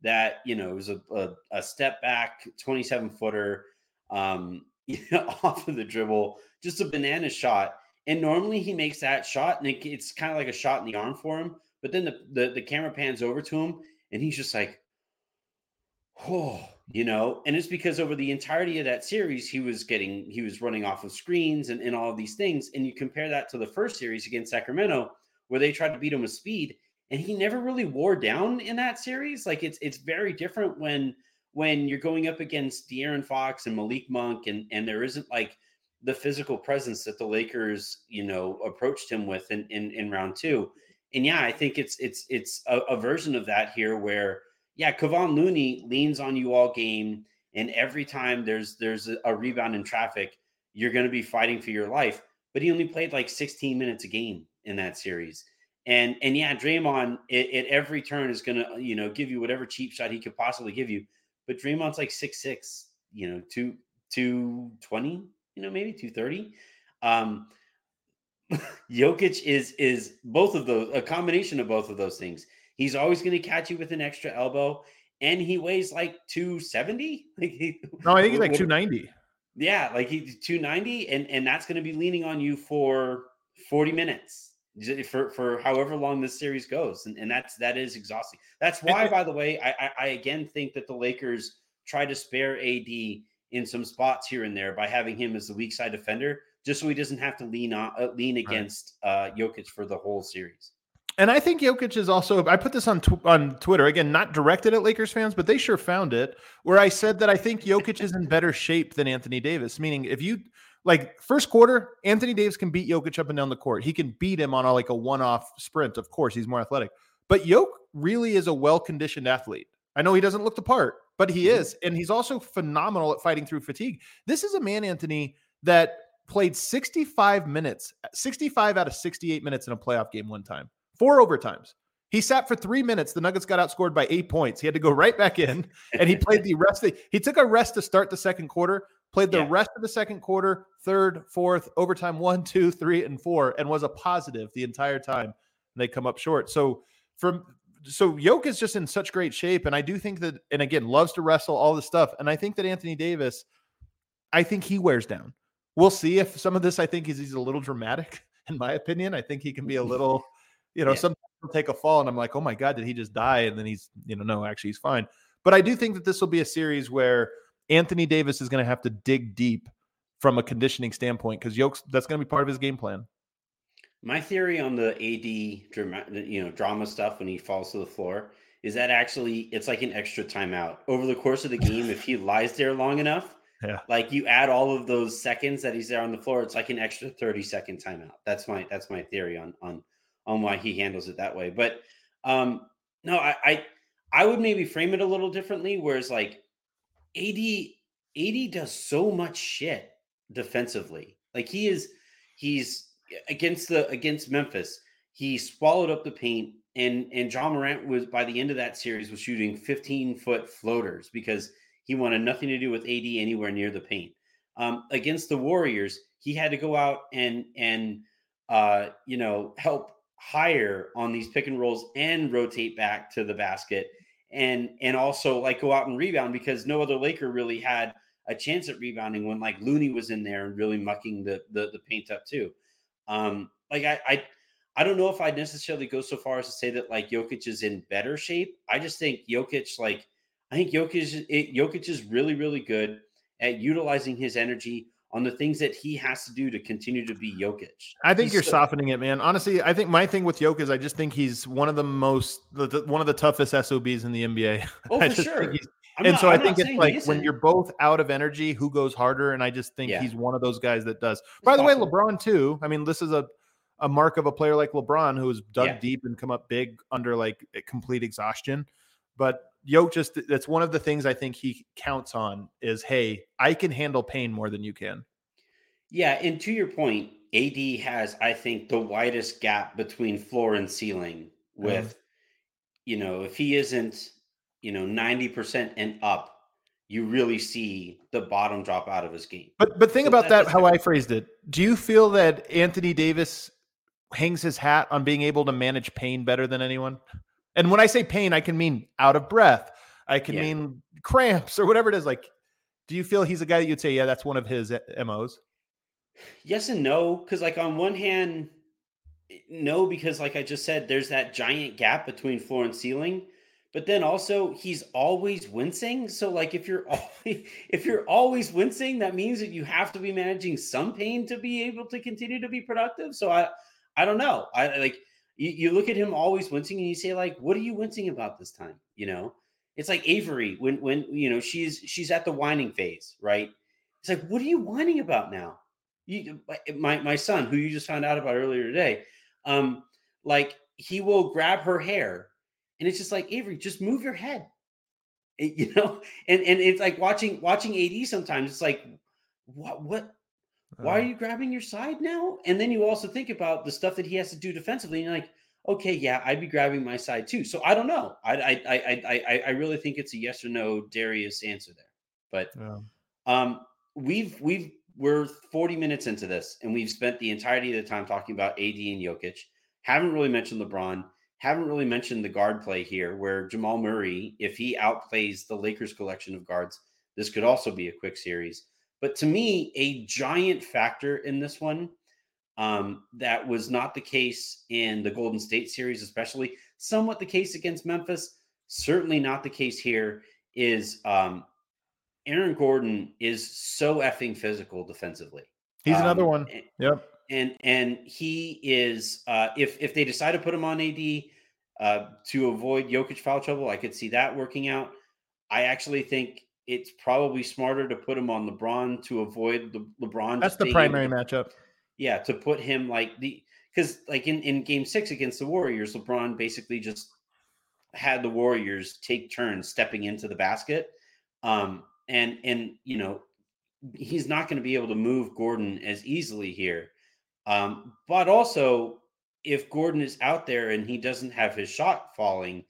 that you know it was a, a, a step back 27 footer um off of the dribble just a banana shot and normally he makes that shot and it, it's kind of like a shot in the arm for him but then the, the the camera pans over to him and he's just like oh you know and it's because over the entirety of that series he was getting he was running off of screens and, and all of these things and you compare that to the first series against sacramento where they tried to beat him with speed and he never really wore down in that series. Like it's it's very different when when you're going up against De'Aaron Fox and Malik Monk, and and there isn't like the physical presence that the Lakers, you know, approached him with in in, in round two. And yeah, I think it's it's it's a, a version of that here where yeah, Kevon Looney leans on you all game, and every time there's there's a, rebound in traffic, you're going to be fighting for your life. But he only played like 16 minutes a game in that series. And and yeah, Draymond at, every turn is gonna you know give you whatever cheap shot he could possibly give you. But Draymond's like six six, you know, two two twenty, you know, maybe two thirty. Um, Jokic is is both of those a combination of both of those things. He's always going to catch you with an extra elbow, and he weighs like two seventy. Like he, No, I think he's like 290. yeah, like he's 290 and and that's going to be leaning on you for 40 minutes for for however long this series goes and, and that's that is exhausting. That's why by the way, I, I I again think that the Lakers try to spare AD in some spots here and there by having him as the weak side defender just so he doesn't have to lean on uh, lean against uh Jokic for the whole series. And I think Jokic is also. I put this on tw- on Twitter again, not directed at Lakers fans, but they sure found it. Where I said that I think Jokic is in better shape than Anthony Davis. Meaning, if you like first quarter, Anthony Davis can beat Jokic up and down the court. He can beat him on a, like a one off sprint. Of course, he's more athletic. But Jokic really is a well conditioned athlete. I know he doesn't look the part, but he Mhm. is, and he's also phenomenal at fighting through fatigue. This is a man, Anthony, that played 65 minutes, 65 out of 68 minutes in a playoff game one time four overtimes. He sat for three minutes. The Nuggets got outscored by eight points. He had to go right back in, and he played the rest. Of, he took a rest to start the second quarter, played the Yeah. rest of the second quarter, third, fourth, overtime one, two, three, and four, and was a positive the entire time. And they come up short. So from so Yoke is just in such great shape, and I do think that, and again, loves to wrestle all this stuff. And I think that Anthony Davis, I think he wears down. We'll see if some of this. I think is he's a little dramatic, in my opinion. I think he can be a little you know, Yeah. sometimes he'll take a fall and I'm like, oh my God, did he just die? And then he's, you know, no, actually he's fine. But I do think that this will be a series where Anthony Davis is going to have to dig deep from a conditioning standpoint because Yokes, that's going to be part of his game plan. My theory on the AD drama, you know, drama stuff when he falls to the floor is that actually it's like an extra timeout over the course of the game. if he lies there long enough, Yeah. like you add all of those seconds that he's there on the floor, it's like an extra thirty second timeout. That's my that's my theory on on on why he handles it that way. But um no, I I, I would maybe frame it a little differently. Whereas like AD AD does so much shit defensively. Like he is, he's against the against Memphis. He swallowed up the paint, and and Ja Morant was by the end of that series was shooting 15 foot floaters because he wanted nothing to do with AD anywhere near the paint. Um, against the Warriors, he had to go out and and uh, you know help higher on these pick and rolls and rotate back to the basket and and also like go out and rebound because no other Laker really had a chance at rebounding when like Looney was in there and really mucking the the, the paint up too. Um, like I, I I don't know if I'd necessarily go so far as to say that like Jokic is in better shape. I just think Jokic like I think Jokic it, Jokic is really really good at utilizing his energy on the things that he has to do to continue to be Jokic. I think He's you're so- softening it, man. Honestly, I think my thing with Jokic is I just think he's one of the most, the, the- one of the toughest SOBs in the NBA. Oh, for sure. and not- so I I'm think it's like when you're both out of energy, who goes harder? And I just think Yeah. he's one of those guys that does. By the way. LeBron too. I mean, this is a a mark of a player like LeBron who has dug Yeah. deep and come up big under like complete exhaustion. But Yoke just that's one of the things I think he counts on is hey, I can handle pain more than you can. Yeah, and to your point, AD has, I think, the widest gap between floor and ceiling. Mm-hmm. With, you know, if he isn't, you know, ninety percent and up, you really see the bottom drop out of his game. But but think So about that- that, how. I phrased it. Do you feel that Anthony Davis hangs his hat on being able to manage pain better than anyone? And when I say pain, I can mean out of breath. I can Yeah. mean cramps or whatever it is. Like, do you feel he's a guy that you'd say, yeah, that's one of his uh, MOs? Yes and no, because like on one hand, eh, no, because like I just said, there's that giant gap between floor and ceiling. But then also he's always wincing. So like if you're always if you're always wincing, that means that you have to be managing some pain to be able to continue to be productive. So I I don't know. I like you, you look at him always wincing and you say, like, what are you wincing about this time? You know, it's like Avery when when you know she's she's at the whining phase, right? It's like, what are you whining about now? you my my son who you just found out about earlier today um like he will grab her hair and it's just like avery just move your head It- you know and and it's like watching watching ad sometimes it's like what what why are Uh, you grabbing your side now and then you also think about the stuff that he has to do defensively and you're like okay yeah i'd be grabbing my side too so i don't know i i i i i, I really think it's a yes or no darius answer there but yeah. um, we've we've we're 40 minutes into this, and we've spent the entirety of the time talking about AD and Jokic. Haven't really mentioned LeBron. Haven't really mentioned the guard play here, where Jamal Murray, if he outplays the Lakers collection of guards, this could also be a quick series. But to me, a giant factor in this one um, that was not the case in the Golden State series, especially somewhat the case against Memphis. Certainly not the case here. Is um, Aaron Gordon is so effing physical defensively. He's another Um, one. and- Yep. and and he is uh, if if they decide to put him on AD uh, to avoid Jokic foul trouble, I could see that working out. I actually think it's probably smarter to put him on LeBron to avoid the LeBron. That's the able primary matchup. yeah, to put him like the because like in in Game Six against the Warriors, LeBron basically just had the Warriors take turns stepping into the basket, um, and and you know he's not going to be able to move Gordon as easily here, um, but also if Gordon is out there and he doesn't have his shot falling,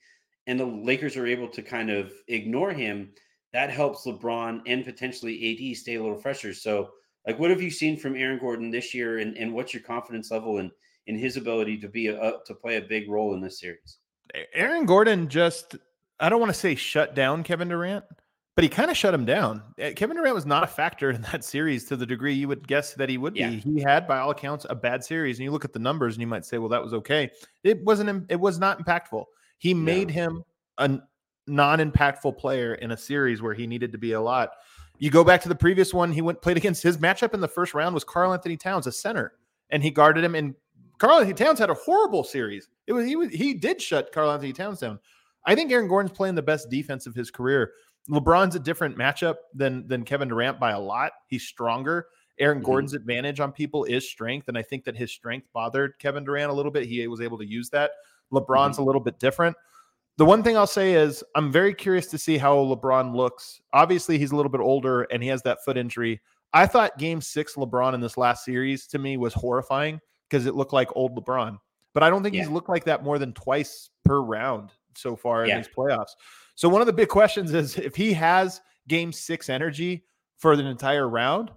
and the Lakers are able to kind of ignore him, that helps LeBron and potentially AD stay a little fresher. So like, what have you seen from Aaron Gordon this year, and, and what's your confidence level in in his ability to be a, to play a big role in this series? Aaron Gordon just, I don't want to say shut down Kevin Durant, but he kind of shut him down. Uh, Kevin Durant was not a factor in that series to the degree you would guess that he would Yeah. be. He had, by all accounts, a bad series. And you look at the numbers and you might say, well, that was okay. It wasn't. It was not impactful. He made him a non impactful player in a series where he needed to be a lot. You go back to the previous one, he went played against his matchup in the first round was Karl-Anthony Towns, a center, and he guarded him. And Karl-Anthony Towns had a horrible series. It was he was he did shut Karl-Anthony Towns down. I think Aaron Gordon's playing the best defense of his career. LeBron's a different matchup than than Kevin Durant by a lot. He's stronger. Aaron Mhm. Gordon's advantage on people is strength, and I think that his strength bothered Kevin Durant a little bit. He was able to use that. LeBron's a little bit different. The one thing I'll say is I'm very curious to see how LeBron looks. Obviously, he's a little bit older and he has that foot injury. I thought game six LeBron in this last series to me was horrifying because it looked like old LeBron. But I don't think Yeah. he's looked like that more than twice per round so far in Yeah. these playoffs. So one of the big questions is if he has game six energy for an entire round,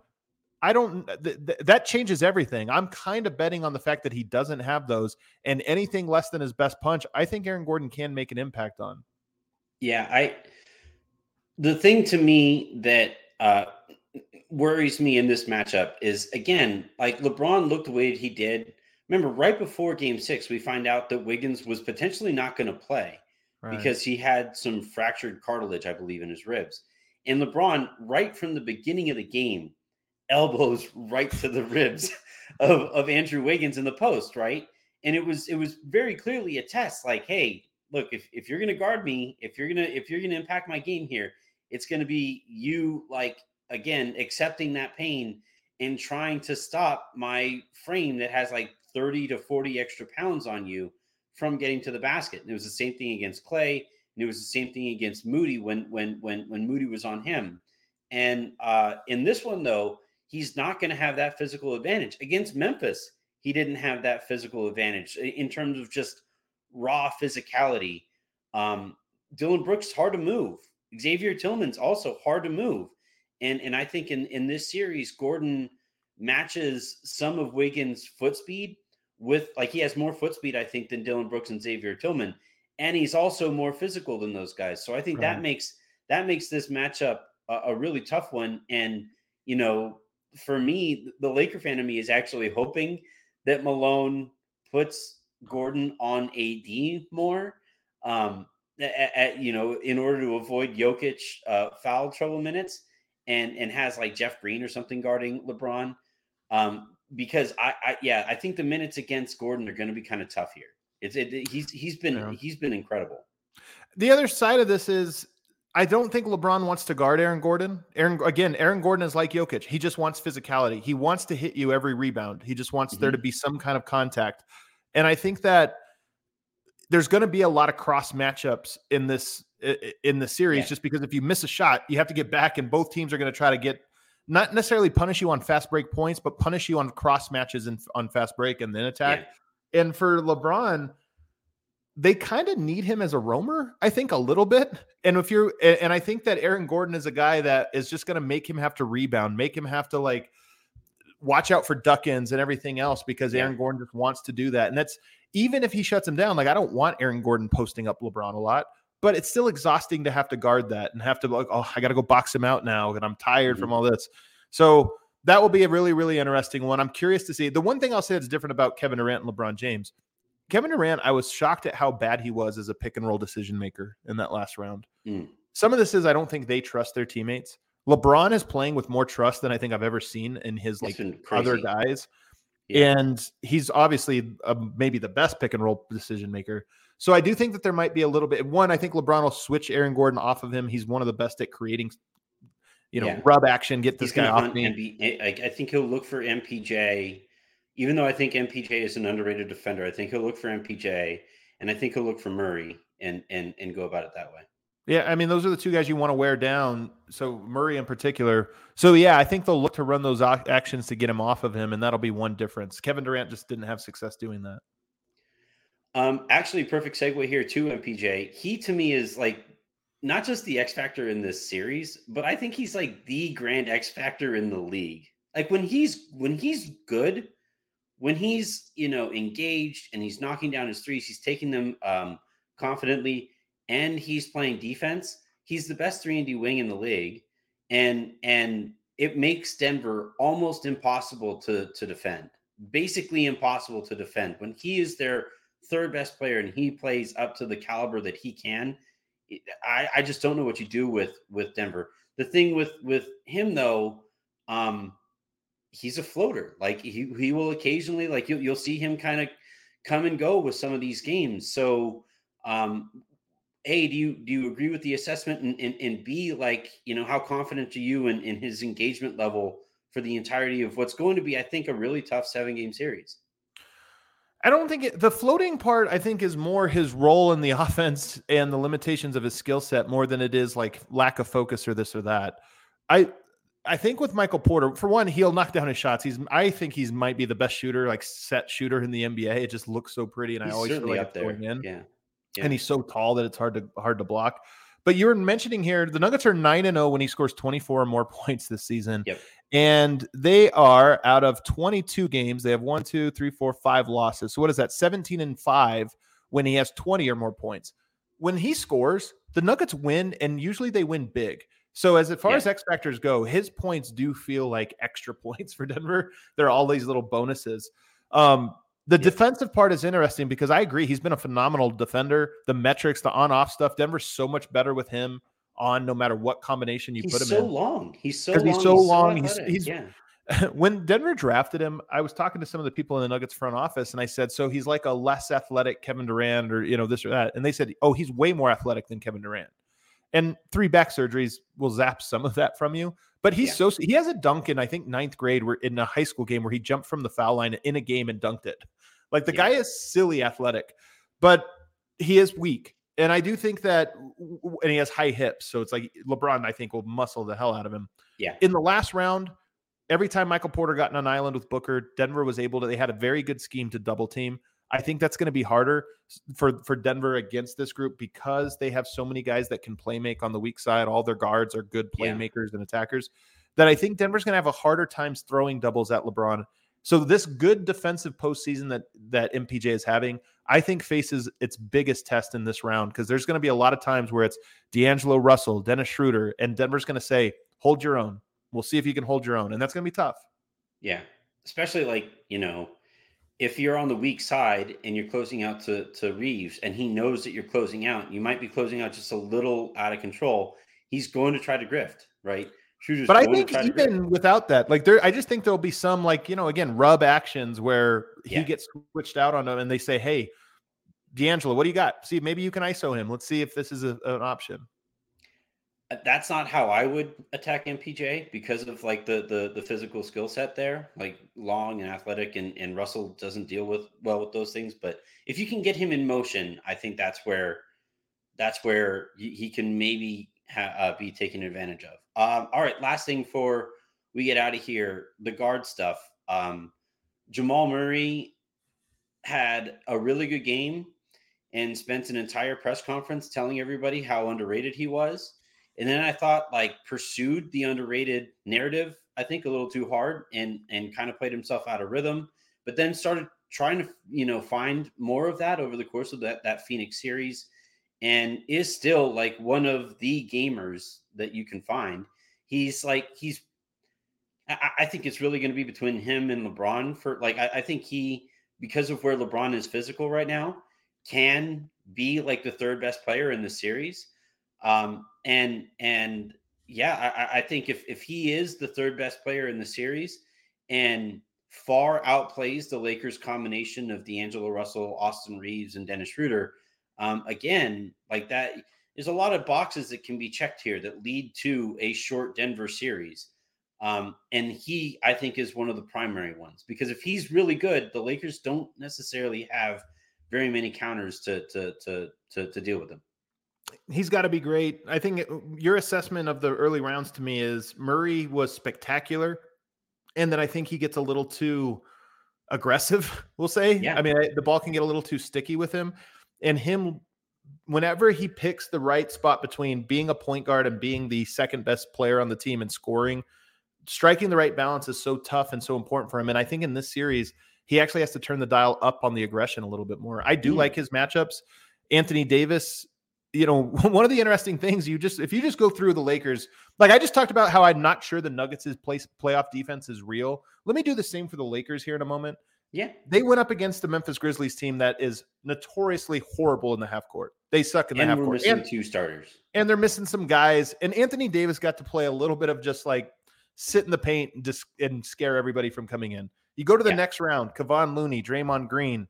I don't. Th- th- that changes everything. I'm kind of betting on the fact that he doesn't have those, and anything less than his best punch, I think Aaron Gordon can make an impact on. Yeah, I the thing to me that uh worries me in this matchup is again, like LeBron looked the way he did. Remember, right before game six, we find out that Wiggins was potentially not going to play because he had some fractured cartilage, I believe, in his ribs. And LeBron, right from the beginning of the game, elbows right to the ribs of, of Andrew Wiggins in the post, right? And it was it was very clearly a test, like, hey, look, if, if you're gonna guard me, if you're gonna if you're gonna impact my game here, it's gonna be you like again accepting that pain and trying to stop my frame that has like 30 to 40 extra pounds on you from getting to the basket. And it was the same thing against Clay, and it was the same thing against Moody when when when when Moody was on him. And uh, in this one though, he's not going to have that physical advantage against Memphis. He didn't have that physical advantage in terms of just raw physicality. Um, Dillon Brooks hard to move. Xavier Tillman's also hard to move. And and I think in in this series, Gordon matches some of Wiggins' foot speed with like he has more foot speed, I think, than Dillon Brooks and Xavier Tillman. And he's also more physical than those guys. So I think that makes that makes this matchup a, a really tough one. And you know, for me, the Laker fan of me is actually hoping that Malone puts Gordon on AD more. Um, at, at, you know, in order to avoid Jokic uh, foul trouble minutes, and and has like Jeff Green or something guarding LeBron. Um, because I, I yeah, I think the minutes against Gordon are going to be kind of tough here. It's it, he's he's been Yeah. he's been incredible. The other side of this is I don't think LeBron wants to guard Aaron Gordon. Aaron again, Aaron Gordon is like Jokic. He just wants physicality. He wants to hit you every rebound. He just wants there to mm-hmm. be some kind of contact. And I think that there's going to be a lot of cross matchups in this in the series Yeah. just because if you miss a shot, you have to get back and both teams are going to try to get not necessarily punish you on fast break points, but punish you on cross matches and on fast break and then attack. And for LeBron, they kind of need him as a roamer, I think a little bit. And if you're, and I think that Aaron Gordon is a guy that is just going to make him have to rebound, make him have to like watch out for duck ins and everything else because Yeah. Aaron Gordon just wants to do that. And that's even if he shuts him down, like I don't want Aaron Gordon posting up LeBron a lot, but it's still exhausting to have to guard that and have to like, oh, I got to go box him out now and I'm tired mm-hmm. from all this. So that will be a really, really interesting one. I'm curious to see. The one thing I'll say that's different about Kevin Durant and LeBron James, Kevin Durant, I was shocked at how bad he was as a pick and roll decision maker in that last round. Mm. Some of this is I don't think they trust their teammates. LeBron is playing with more trust than I think I've ever seen in his like other guys. Yeah. And he's obviously uh, maybe the best pick and roll decision maker. So I do think that there might be a little bit. One, I think LeBron will switch Aaron Gordon off of him. He's one of the best at creating, you know, Yeah. rub action, get this He's guy off me. I think he'll look for MPJ, even though I think MPJ is an underrated defender. I think he'll look for MPJ, and I think he'll look for Murray and and and go about it that way. Yeah, I mean, those are the two guys you want to wear down. So Murray in particular. So yeah, I think they'll look to run those actions to get him off of him, and that'll be one difference. Kevin Durant just didn't have success doing that. Um, actually, perfect segue here to MPJ. He to me is like not just the X factor in this series, but I think he's like the grand X factor in the league. Like when he's when he's good, when he's you know engaged and he's knocking down his threes, he's taking them um, confidently, and he's playing defense. He's the best three and D wing in the league, and and it makes Denver almost impossible to to defend. Basically impossible to defend when he is their third best player and he plays up to the caliber that he can. I, I just don't know what you do with with Denver. The thing with with him though, um, he's a floater. Like he he will occasionally like you'll you'll see him kind of come and go with some of these games. So um A, do you do you agree with the assessment and, and, and B, like, you know, how confident are you in, in his engagement level for the entirety of what's going to be, I think, a really tough seven game series? I don't think it, the floating part. I think is more his role in the offense and the limitations of his skill set more than it is like lack of focus or this or that. I I think with Michael Porter, for one, he'll knock down his shots. He's I think he's might be the best shooter, like set shooter in the NBA. It just looks so pretty, and He's I always feel like going in. Yeah. Yeah. And he's so tall that it's hard to hard to block. But you were mentioning here the Nuggets are nine and zero when he scores twenty four or more points this season. Yep. And they are out of 22 games, they have one, two, three, four, five losses. So what is that? 17 and five when he has 20 or more points. When he scores, the Nuggets win, and usually they win big. So as far Yeah. as X factors go, his points do feel like extra points for Denver. There are all these little bonuses. Um, the Yeah. defensive part is interesting because I agree he's been a phenomenal defender. The metrics, the on-off stuff, Denver's so much better with him on no matter what combination you He's put him so in. long. He's so long. he's so long, he's- athletic. he's- yeah. when Denver drafted him, I was talking to some of the people in the Nuggets front office, and I said, "So he's like a less athletic Kevin Durant, or you know this or that?" And they said, "Oh, he's way more athletic than Kevin Durant." And three back surgeries will zap some of that from you. But he's Yeah. so he has a dunk in I think ninth grade, where in a high school game where he jumped from the foul line in a game and dunked it. Like the Yeah. guy is silly athletic, but he is weak. And I do think that, and he has high hips, so it's like LeBron. I think will muscle the hell out of him. Yeah. In the last round, every time Michael Porter got on an island with Booker, Denver was able to. They had a very good scheme to double team. I think that's going to be harder for for Denver against this group because they have so many guys that can play make on the weak side. All their guards are good Yeah. playmakers and attackers. That I think Denver's going to have a harder time throwing doubles at LeBron. So this good defensive postseason that that MPJ is having, I think faces its biggest test in this round because there's going to be a lot of times where it's D'Angelo Russell, Dennis Schroeder, and Denver's going to say, "Hold your own." We'll see if you can hold your own, and that's going to be tough. Yeah. Especially like, you know, if you're on the weak side and you're closing out to, to Reaves and he knows that you're closing out, you might be closing out just a little out of control. He's going to try to grift, right? Schroeder's But I think try to grift. even without that, like there, I just think there'll be some like you know again rub actions where he Yeah. gets switched out on them, and they say, "Hey, D'Angelo, what do you got? See, maybe you can ISO him. Let's see if this is a, an option." That's not how I would attack MPJ because of like the the the physical skill set there, like long and athletic, and and Russell doesn't deal with well with those things. But if you can get him in motion, I think that's where that's where he he can maybe ha- uh, be taken advantage of. Um, all right, last thing for we get out of here, the guard stuff. Um, Jamal Murray had a really good game and spent an entire press conference telling everybody how underrated he was. And then I thought like pursued the underrated narrative, I think a little too hard and and kind of played himself out of rhythm, but then started trying to, you know, find more of that over the course of that that Phoenix series and is still like one of the gamers that you can find. He's like he's I, think it's really going to be between him and LeBron for like I, I think he because of where LeBron is physical right now can be like the third best player in the series. Um, and and yeah, I, I think if if he is the third best player in the series and far outplays the Lakers combination of D'Angelo Russell, Austin Reaves, and Dennis Schroeder, um, again, like that, there's a lot of boxes that can be checked here that lead to a short Denver series. Um, and he, I think, is one of the primary ones because if he's really good, the Lakers don't necessarily have very many counters to to to to, to deal with him. He's got to be great. I think your assessment of the early rounds to me is Murray was spectacular, and then I think he gets a little too aggressive. We'll say. Yeah. I mean, I, the ball can get a little too sticky with him, and him. Whenever he picks the right spot between being a point guard and being the second best player on the team and scoring, striking the right balance is so tough and so important for him. And I think in this series, he actually has to turn the dial up on the aggression a little bit more. I do Mm. like his matchups. Anthony Davis, you know, one of the interesting things you just if you just go through the Lakers, like I just talked about how I'm not sure the Nuggets' place playoff defense is real. Let me do the same for the Lakers here in a moment. Yeah, They went up against the Memphis Grizzlies team that is notoriously horrible in the half court. They suck in the and half we're court. missing And, two starters. and they're missing some guys. And Anthony Davis got to play a little bit of just like sit in the paint and just and scare everybody from coming in. You go to the Yeah. next round, Kevon Looney, Draymond Green.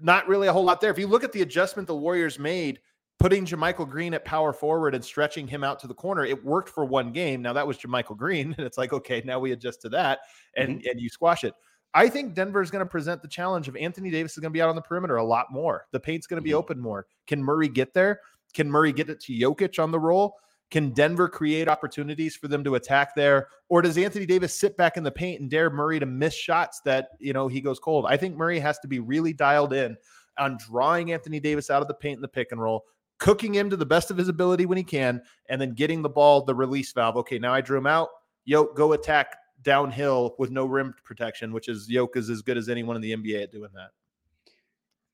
Not really a whole lot there. If you look at the adjustment the Warriors made, putting JaMychal Green at power forward and stretching him out to the corner, it worked for one game. Now that was JaMychal Green, and it's like, okay, now we adjust to that and and you squash it. I think Denver is going to present the challenge of Anthony Davis is going to be out on the perimeter a lot more. The paint's going to be Mhm. open more. Can Murray get there? Can Murray get it to Jokic on the roll? Can Denver create opportunities for them to attack there? Or does Anthony Davis sit back in the paint and dare Murray to miss shots that, you know, he goes cold? I think Murray has to be really dialed in on drawing Anthony Davis out of the paint in the pick and roll, cooking him to the best of his ability when he can, and then getting the ball, the release valve. Okay, now I drew him out. Yoke, go attack downhill with no rim protection, which is Yoke is as good as anyone in the NBA at doing that.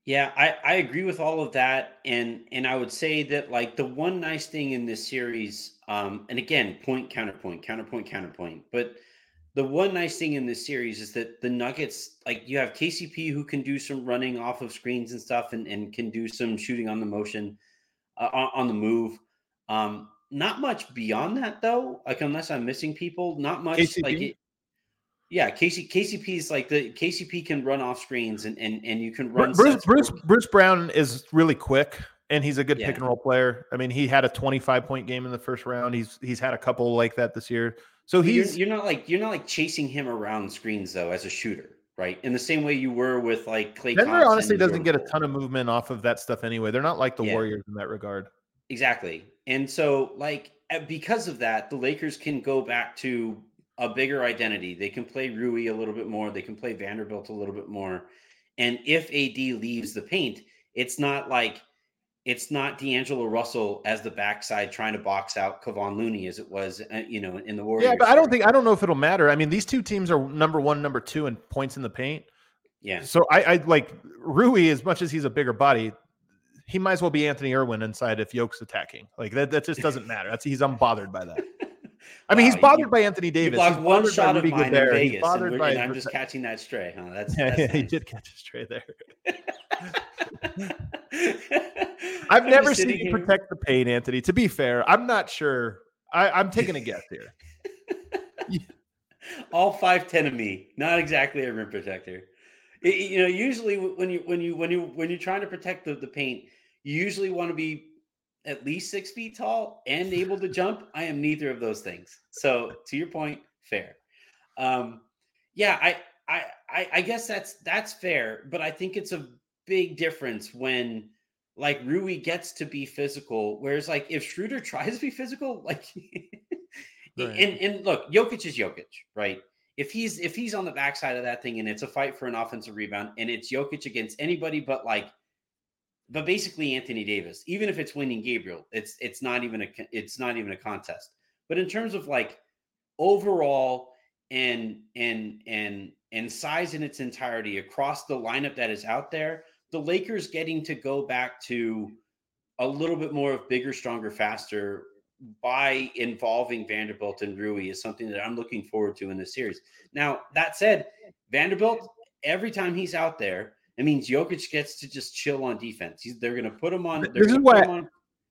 Yeah, I, I agree with all of that, and and I would say that like the one nice thing in this series, um, and again, point counterpoint, counterpoint, counterpoint, but the one nice thing in this series is that the Nuggets, like you have KCP who can do some running off of screens and stuff, and and can do some shooting on the motion, uh, on, on the move. Um, not much beyond that though, like unless I'm missing people, not much. KCP? Like it, yeah, Casey KCP is like the KCP can run off screens and and and you can run. Bruce Bruce Bruce Brown is really quick and he's a good Yeah. pick and roll player. I mean, he had a 25 point game in the first round. He's he's had a couple like that this year. So But you're, he's you're not like you're not like chasing him around screens though as a shooter, right? In the same way you were with like Clay. Denver Thompson honestly doesn't get a ton of movement off of that stuff anyway. They're not like the Yeah. Warriors in that regard. Exactly. And so, like, because of that, the Lakers can go back to a bigger identity. They can play Rui a little bit more. They can play Vanderbilt a little bit more. And if AD leaves the paint, it's not like it's not D'Angelo Russell as the backside trying to box out Kevon Looney as it was, uh, you know, in the Warriors. Yeah, but I don't think I don't know if it'll matter. I mean, these two teams are number one, number two in points in the paint. Yeah. So I, I like Rui as much as he's a bigger body. He might as well be Anthony Irwin inside if Yoke's attacking. Like that, that just doesn't matter. That's he's unbothered by that. I mean, Wow, he's bothered you- by Anthony Davis. blocked one shot of mine in Vegas, and, bothered by and I'm just catching that stray. Huh? That's, Yeah, that's yeah, he did catch a stray there. I've I've never seen you protect the paint, Anthony. To be fair, I'm not sure. I, I'm taking a guess here. all five ten of me. Not exactly a rim protector. It- you know, usually when you when you when you when you're trying to protect the, the paint, you usually want to be at least six feet tall and able to jump. I am neither of those things. So to your point, fair. Um, yeah, I I I, I guess that's that's fair, but I think it's a big difference when like Rui gets to be physical, whereas like if Schroeder tries to be physical, like Right. and and look, Jokic is Jokic, right? If he's if he's on the backside of that thing and it's a fight for an offensive rebound and it's Jokic against anybody but like but basically Anthony Davis, even if it's Wenyen Gabriel, it's it's not even a it's not even a contest. But in terms of like overall and and and and size in its entirety across the lineup that is out there, the Lakers getting to go back to a little bit more of bigger, stronger, faster by involving Vanderbilt and Rui is something that I'm looking forward to in this series. Now, that said, Vanderbilt, every time he's out there, it means Jokic gets to just chill on defense. He's, they're going to put him on. This is why- on-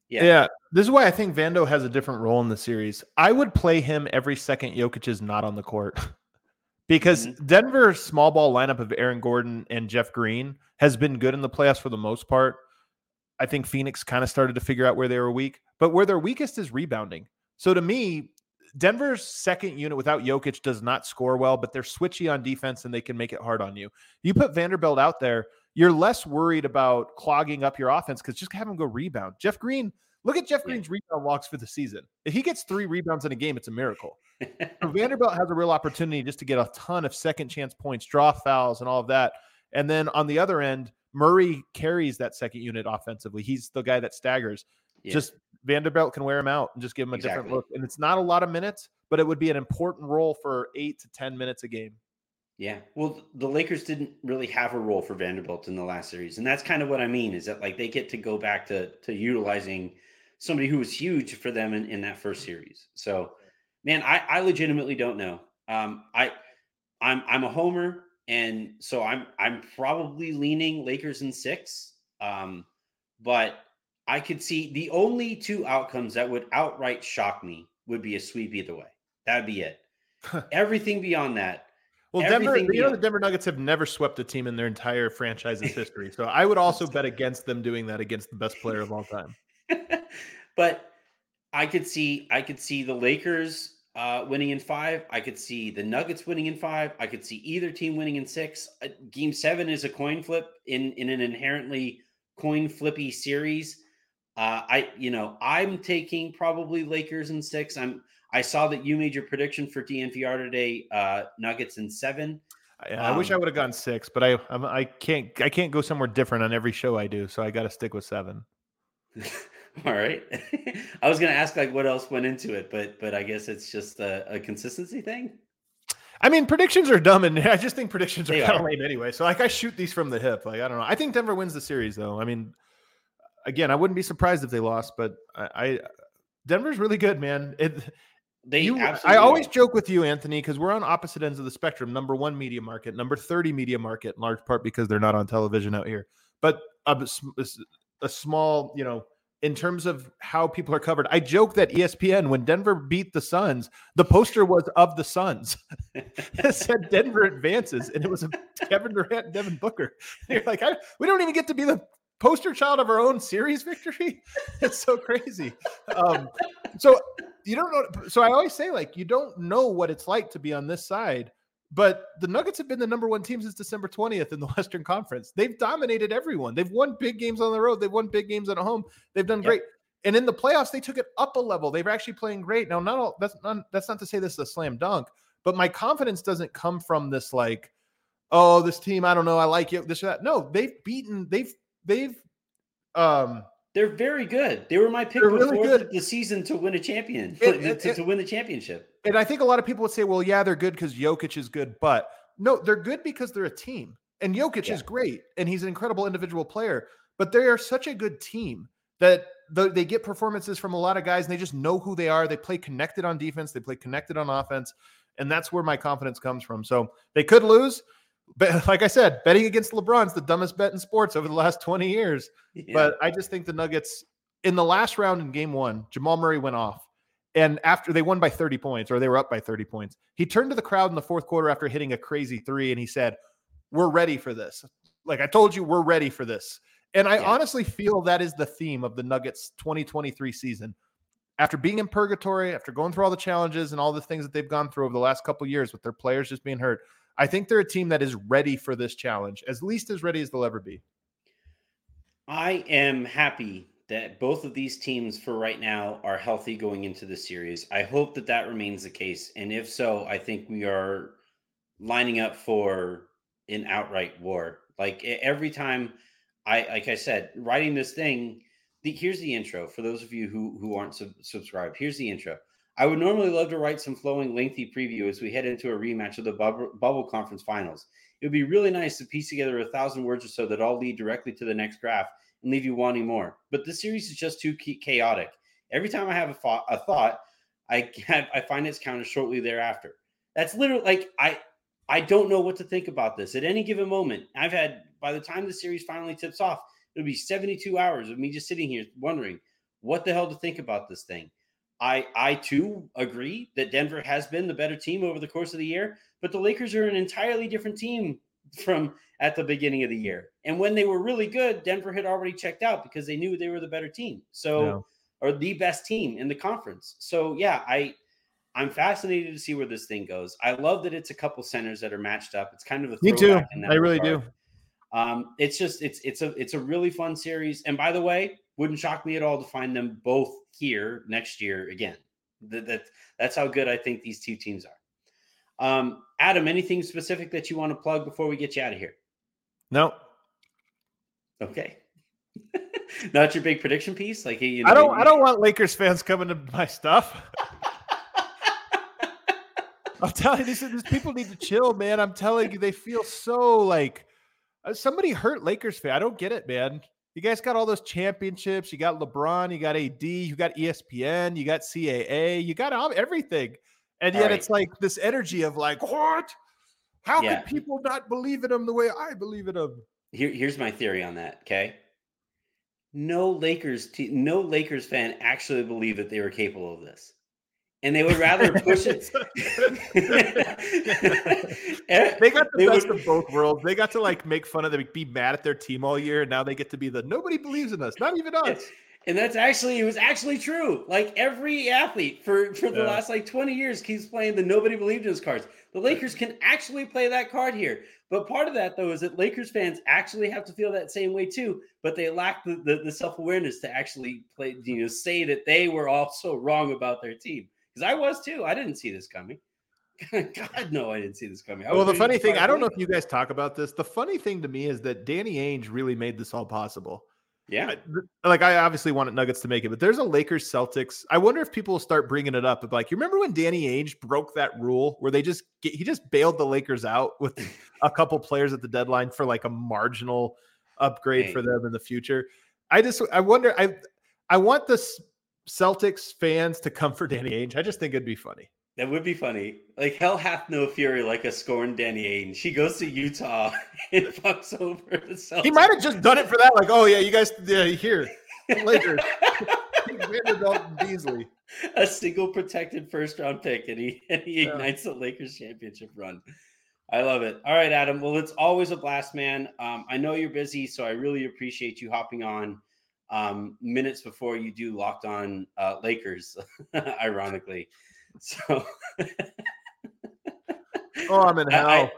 Yeah. Yeah. This is why I think Vando has a different role in the series. I would play him every second Jokic is not on the court. because Mm-hmm. Denver's small ball lineup of Aaron Gordon and Jeff Green has been good in the playoffs for the most part. I think Phoenix kind of started to figure out where they were weak, but where they're weakest is rebounding. So to me, Denver's second unit without Jokic does not score well, but they're switchy on defense and they can make it hard on you. You put Vanderbilt out there, you're less worried about clogging up your offense because just have him go rebound. Jeff Green, look at Jeff. Green's rebound walks for the season. If he gets three rebounds in a game, it's a miracle. So Vanderbilt has a real opportunity just to get a ton of second chance points, draw fouls, and all of that. And then on the other end, Murray carries that second unit offensively. He's the guy that staggers. Yeah. Just Vanderbilt can wear him out and just give him a different look. And it's not a lot of minutes, but it would be an important role for eight to 10 minutes a game. Yeah. Well, the Lakers didn't really have a role for Vanderbilt in the last series. And that's kind of what I mean is that like they get to go back to to utilizing somebody who was huge for them in, in that first series. So man, I, I legitimately don't know. Um I I'm I'm a homer and so I'm I'm probably leaning Lakers in six. Um, but I could see the only two outcomes that would outright shock me would be a sweep either way. That'd be it. Everything beyond that, Well, Denver, Everything you know, the Denver Nuggets have never swept a team in their entire franchise's history. So I would also bet against them doing that against the best player of all time. but I could see I could see the Lakers uh, winning in five. I could see the Nuggets winning in five. I could see either team winning in six. Uh, game seven is a coin flip in in an inherently coin flippy series. Uh, I you know I'm taking probably Lakers in six. I'm I saw that you made your prediction for DNVR today. Uh, Nuggets in seven. I, I wish I Um, would have gone six, but I I'm, I can't I can't go somewhere different on every show I do, so I got to stick with seven. All right. I was going to ask like what else went into it, but but I guess it's just a, a consistency thing. I mean, predictions are dumb, and I just think predictions are They kind of lame anyway. So like, I shoot these from the hip. Like I don't know. I think Denver wins the series, though. I mean, again, I wouldn't be surprised if they lost, but I, I Denver's really good, man. It, They you, I always are. joke with you, Anthony, because we're on opposite ends of the spectrum. Number one media market, number thirty media market, in large part because they're not on television out here. But a small, you know, in terms of how people are covered. I joke that ESPN, when Denver beat the Suns, the poster was of the Suns. it said Denver advances, and it was a Kevin Durant, Devin Booker. You're like, I, we don't even get to be the poster child of our own series victory. It's so crazy. Um, so you don't know. So I always say, like, you don't know what it's like to be on this side. But the Nuggets have been the number one team since December 20th in the Western Conference. They've dominated everyone. They've won big games on the road. They've won big games at home. They've done Yep. great. And in the playoffs, they took it up a level. They're actually playing great. Now, not all that's not that's not to say this is a slam dunk, but my confidence doesn't come from this like, oh, this team, I don't know, I like it, this or that. No, they've beaten, they've they've um They're very good. They were my pick before really the- good. the season to win a champion, It- to, it- to, it- to win the championship. and I think a lot of people would say, well, yeah, they're good because Jokic is good, but no, they're good because they're a team. And Jokic Yeah. is great, and he's an incredible individual player, but they are such a good team that the, they get performances from a lot of guys and they just know who they are. They play connected on defense, they play connected on offense, and that's where my confidence comes from. So they could lose. But like I said, betting against LeBron's the dumbest bet in sports over the last 20 years. Yeah. But I just think the Nuggets in the last round in game one, Jamal Murray went off. And after they won by 30 points, or they were up by 30 points, he turned to the crowd in the fourth quarter after hitting a crazy three and he said, We're ready for this. Like I told you, we're ready for this. And I Yeah. honestly feel that is the theme of the Nuggets 2023 season. After being in purgatory, after going through all the challenges and all the things that they've gone through over the last couple years with their players just being hurt, I think they're a team that is ready for this challenge, at least as ready as they'll ever be. I am happy that both of these teams for right now are healthy going into the series. I hope that that remains the case. And if so, I think we are lining up for an outright war. Like every time I, like I said, writing this thing, the, here's the intro for those of you who, who aren't sub- subscribed. Here's the intro. I would normally love to write some flowing, lengthy preview as we head into a rematch of the bubble, bubble conference finals. It would be really nice to piece together a thousand words or so that all lead directly to the next graph and leave you wanting more. But this series is just too chaotic. Every time I have a thought, a thought, I I find it's counted shortly thereafter. That's literally like I I don't know what to think about this at any given moment. I've had by the time the series finally tips off, it'll be 72 hours of me just sitting here wondering what the hell to think about this thing. I I too agree that Denver has been the better team over the course of the year, but the Lakers are an entirely different team from at the beginning of the year. And when they were really good, Denver had already checked out because they knew they were the better team. So Yeah. or the best team in the conference. So yeah, I I'm fascinated to see where this thing goes. I love that it's a couple centers that are matched up. It's kind of a Me too. I really regard. do. Um, it's just it's it's a it's a really fun series. And by the way, wouldn't shock me at all to find them both here next year again. That, that that's how good I think these two teams are. Um, Adam, anything specific that you want to plug before we get you out of here? No, Okay. Not your big prediction piece, like you I know, don't. I don't want Lakers fans coming to my stuff. I'm telling you, these, these people need to chill, man. I'm telling you, they feel so like uh, somebody hurt Lakers fan. I don't get it, man. You guys got all those championships. You got LeBron. You got AD. You got ESPN. You got CAA. You got everything, and yet right. it's like this energy of like, what? How Yeah. could people not believe in him the way I believe in him? Here, here's my theory on that. Okay, no Lakers, te- no Lakers fan actually believed that they were capable of this, and they would rather push it. they got the They best would- of both worlds. They got to like make fun of them, be mad at their team all year, and now they get to be the nobody believes in us, not even us. And that's actually it was actually true. Like every athlete for for the Yeah. last like 20 years keeps playing the nobody believed in us cards. The Lakers can actually play that card here. But part of that though is that Lakers fans actually have to feel that same way too, but they lack the, the, the self-awareness to actually play, you know, say that they were also wrong about their team. Because I was too. I didn't see this coming. God no, I didn't see this coming. I Well, the funny thing, I don't know if you guys talk about this. The funny thing to me is that Danny Ainge really made this all possible. Yeah. Like I obviously wanted Nuggets to make it, but there's a Lakers Celtics. I wonder if people will start bringing it up. Like, you remember when Danny Ainge broke that rule where they just get, he just bailed the Lakers out with a couple players at the deadline for like a marginal upgrade Hey. for them in the future. I just I wonder I I want the S- Celtics fans to come for Danny Ainge. I just think it'd be funny. That would be funny. Like hell hath no fury like a scorned Danny Ainge. She goes to Utah and fucks over the Celtics. He might have just done it for that. Like, oh yeah, you guys, yeah, here, Vanderbilt and Beasley. a single protected first round pick, and he and he Yeah. ignites the Lakers championship run. I love it. All right, Adam. Well, it's always a blast, man. Um, I know you're busy, so I really appreciate you hopping on um, minutes before you do locked on uh, Lakers. ironically, so Oh, I'm in hell. I-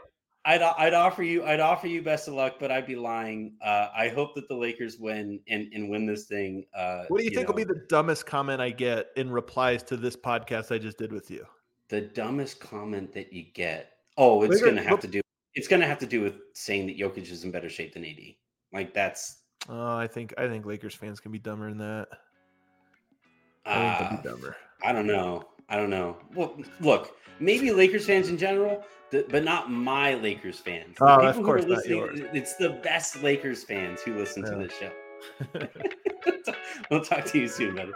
I'd I'd offer you I'd offer you best of luck, but I'd be lying. Uh, I hope that the Lakers win and, and win this thing. Uh, what do you, think know. will be the dumbest comment I get in replies to this podcast I just did with you? the dumbest comment that you get? Oh, it's Laker- going to have to do. It's going to have to do with saying that Jokic is in better shape than AD. Like that's. Oh, I think I think Lakers fans can be dumber than that. I Uh, think they'll be dumber. I don't know. I don't know. Well, look, maybe Lakers fans in general, but not my Lakers fans. The Oh, of course not yours. It's the best Lakers fans who listen to this show. we'll talk to you soon, buddy.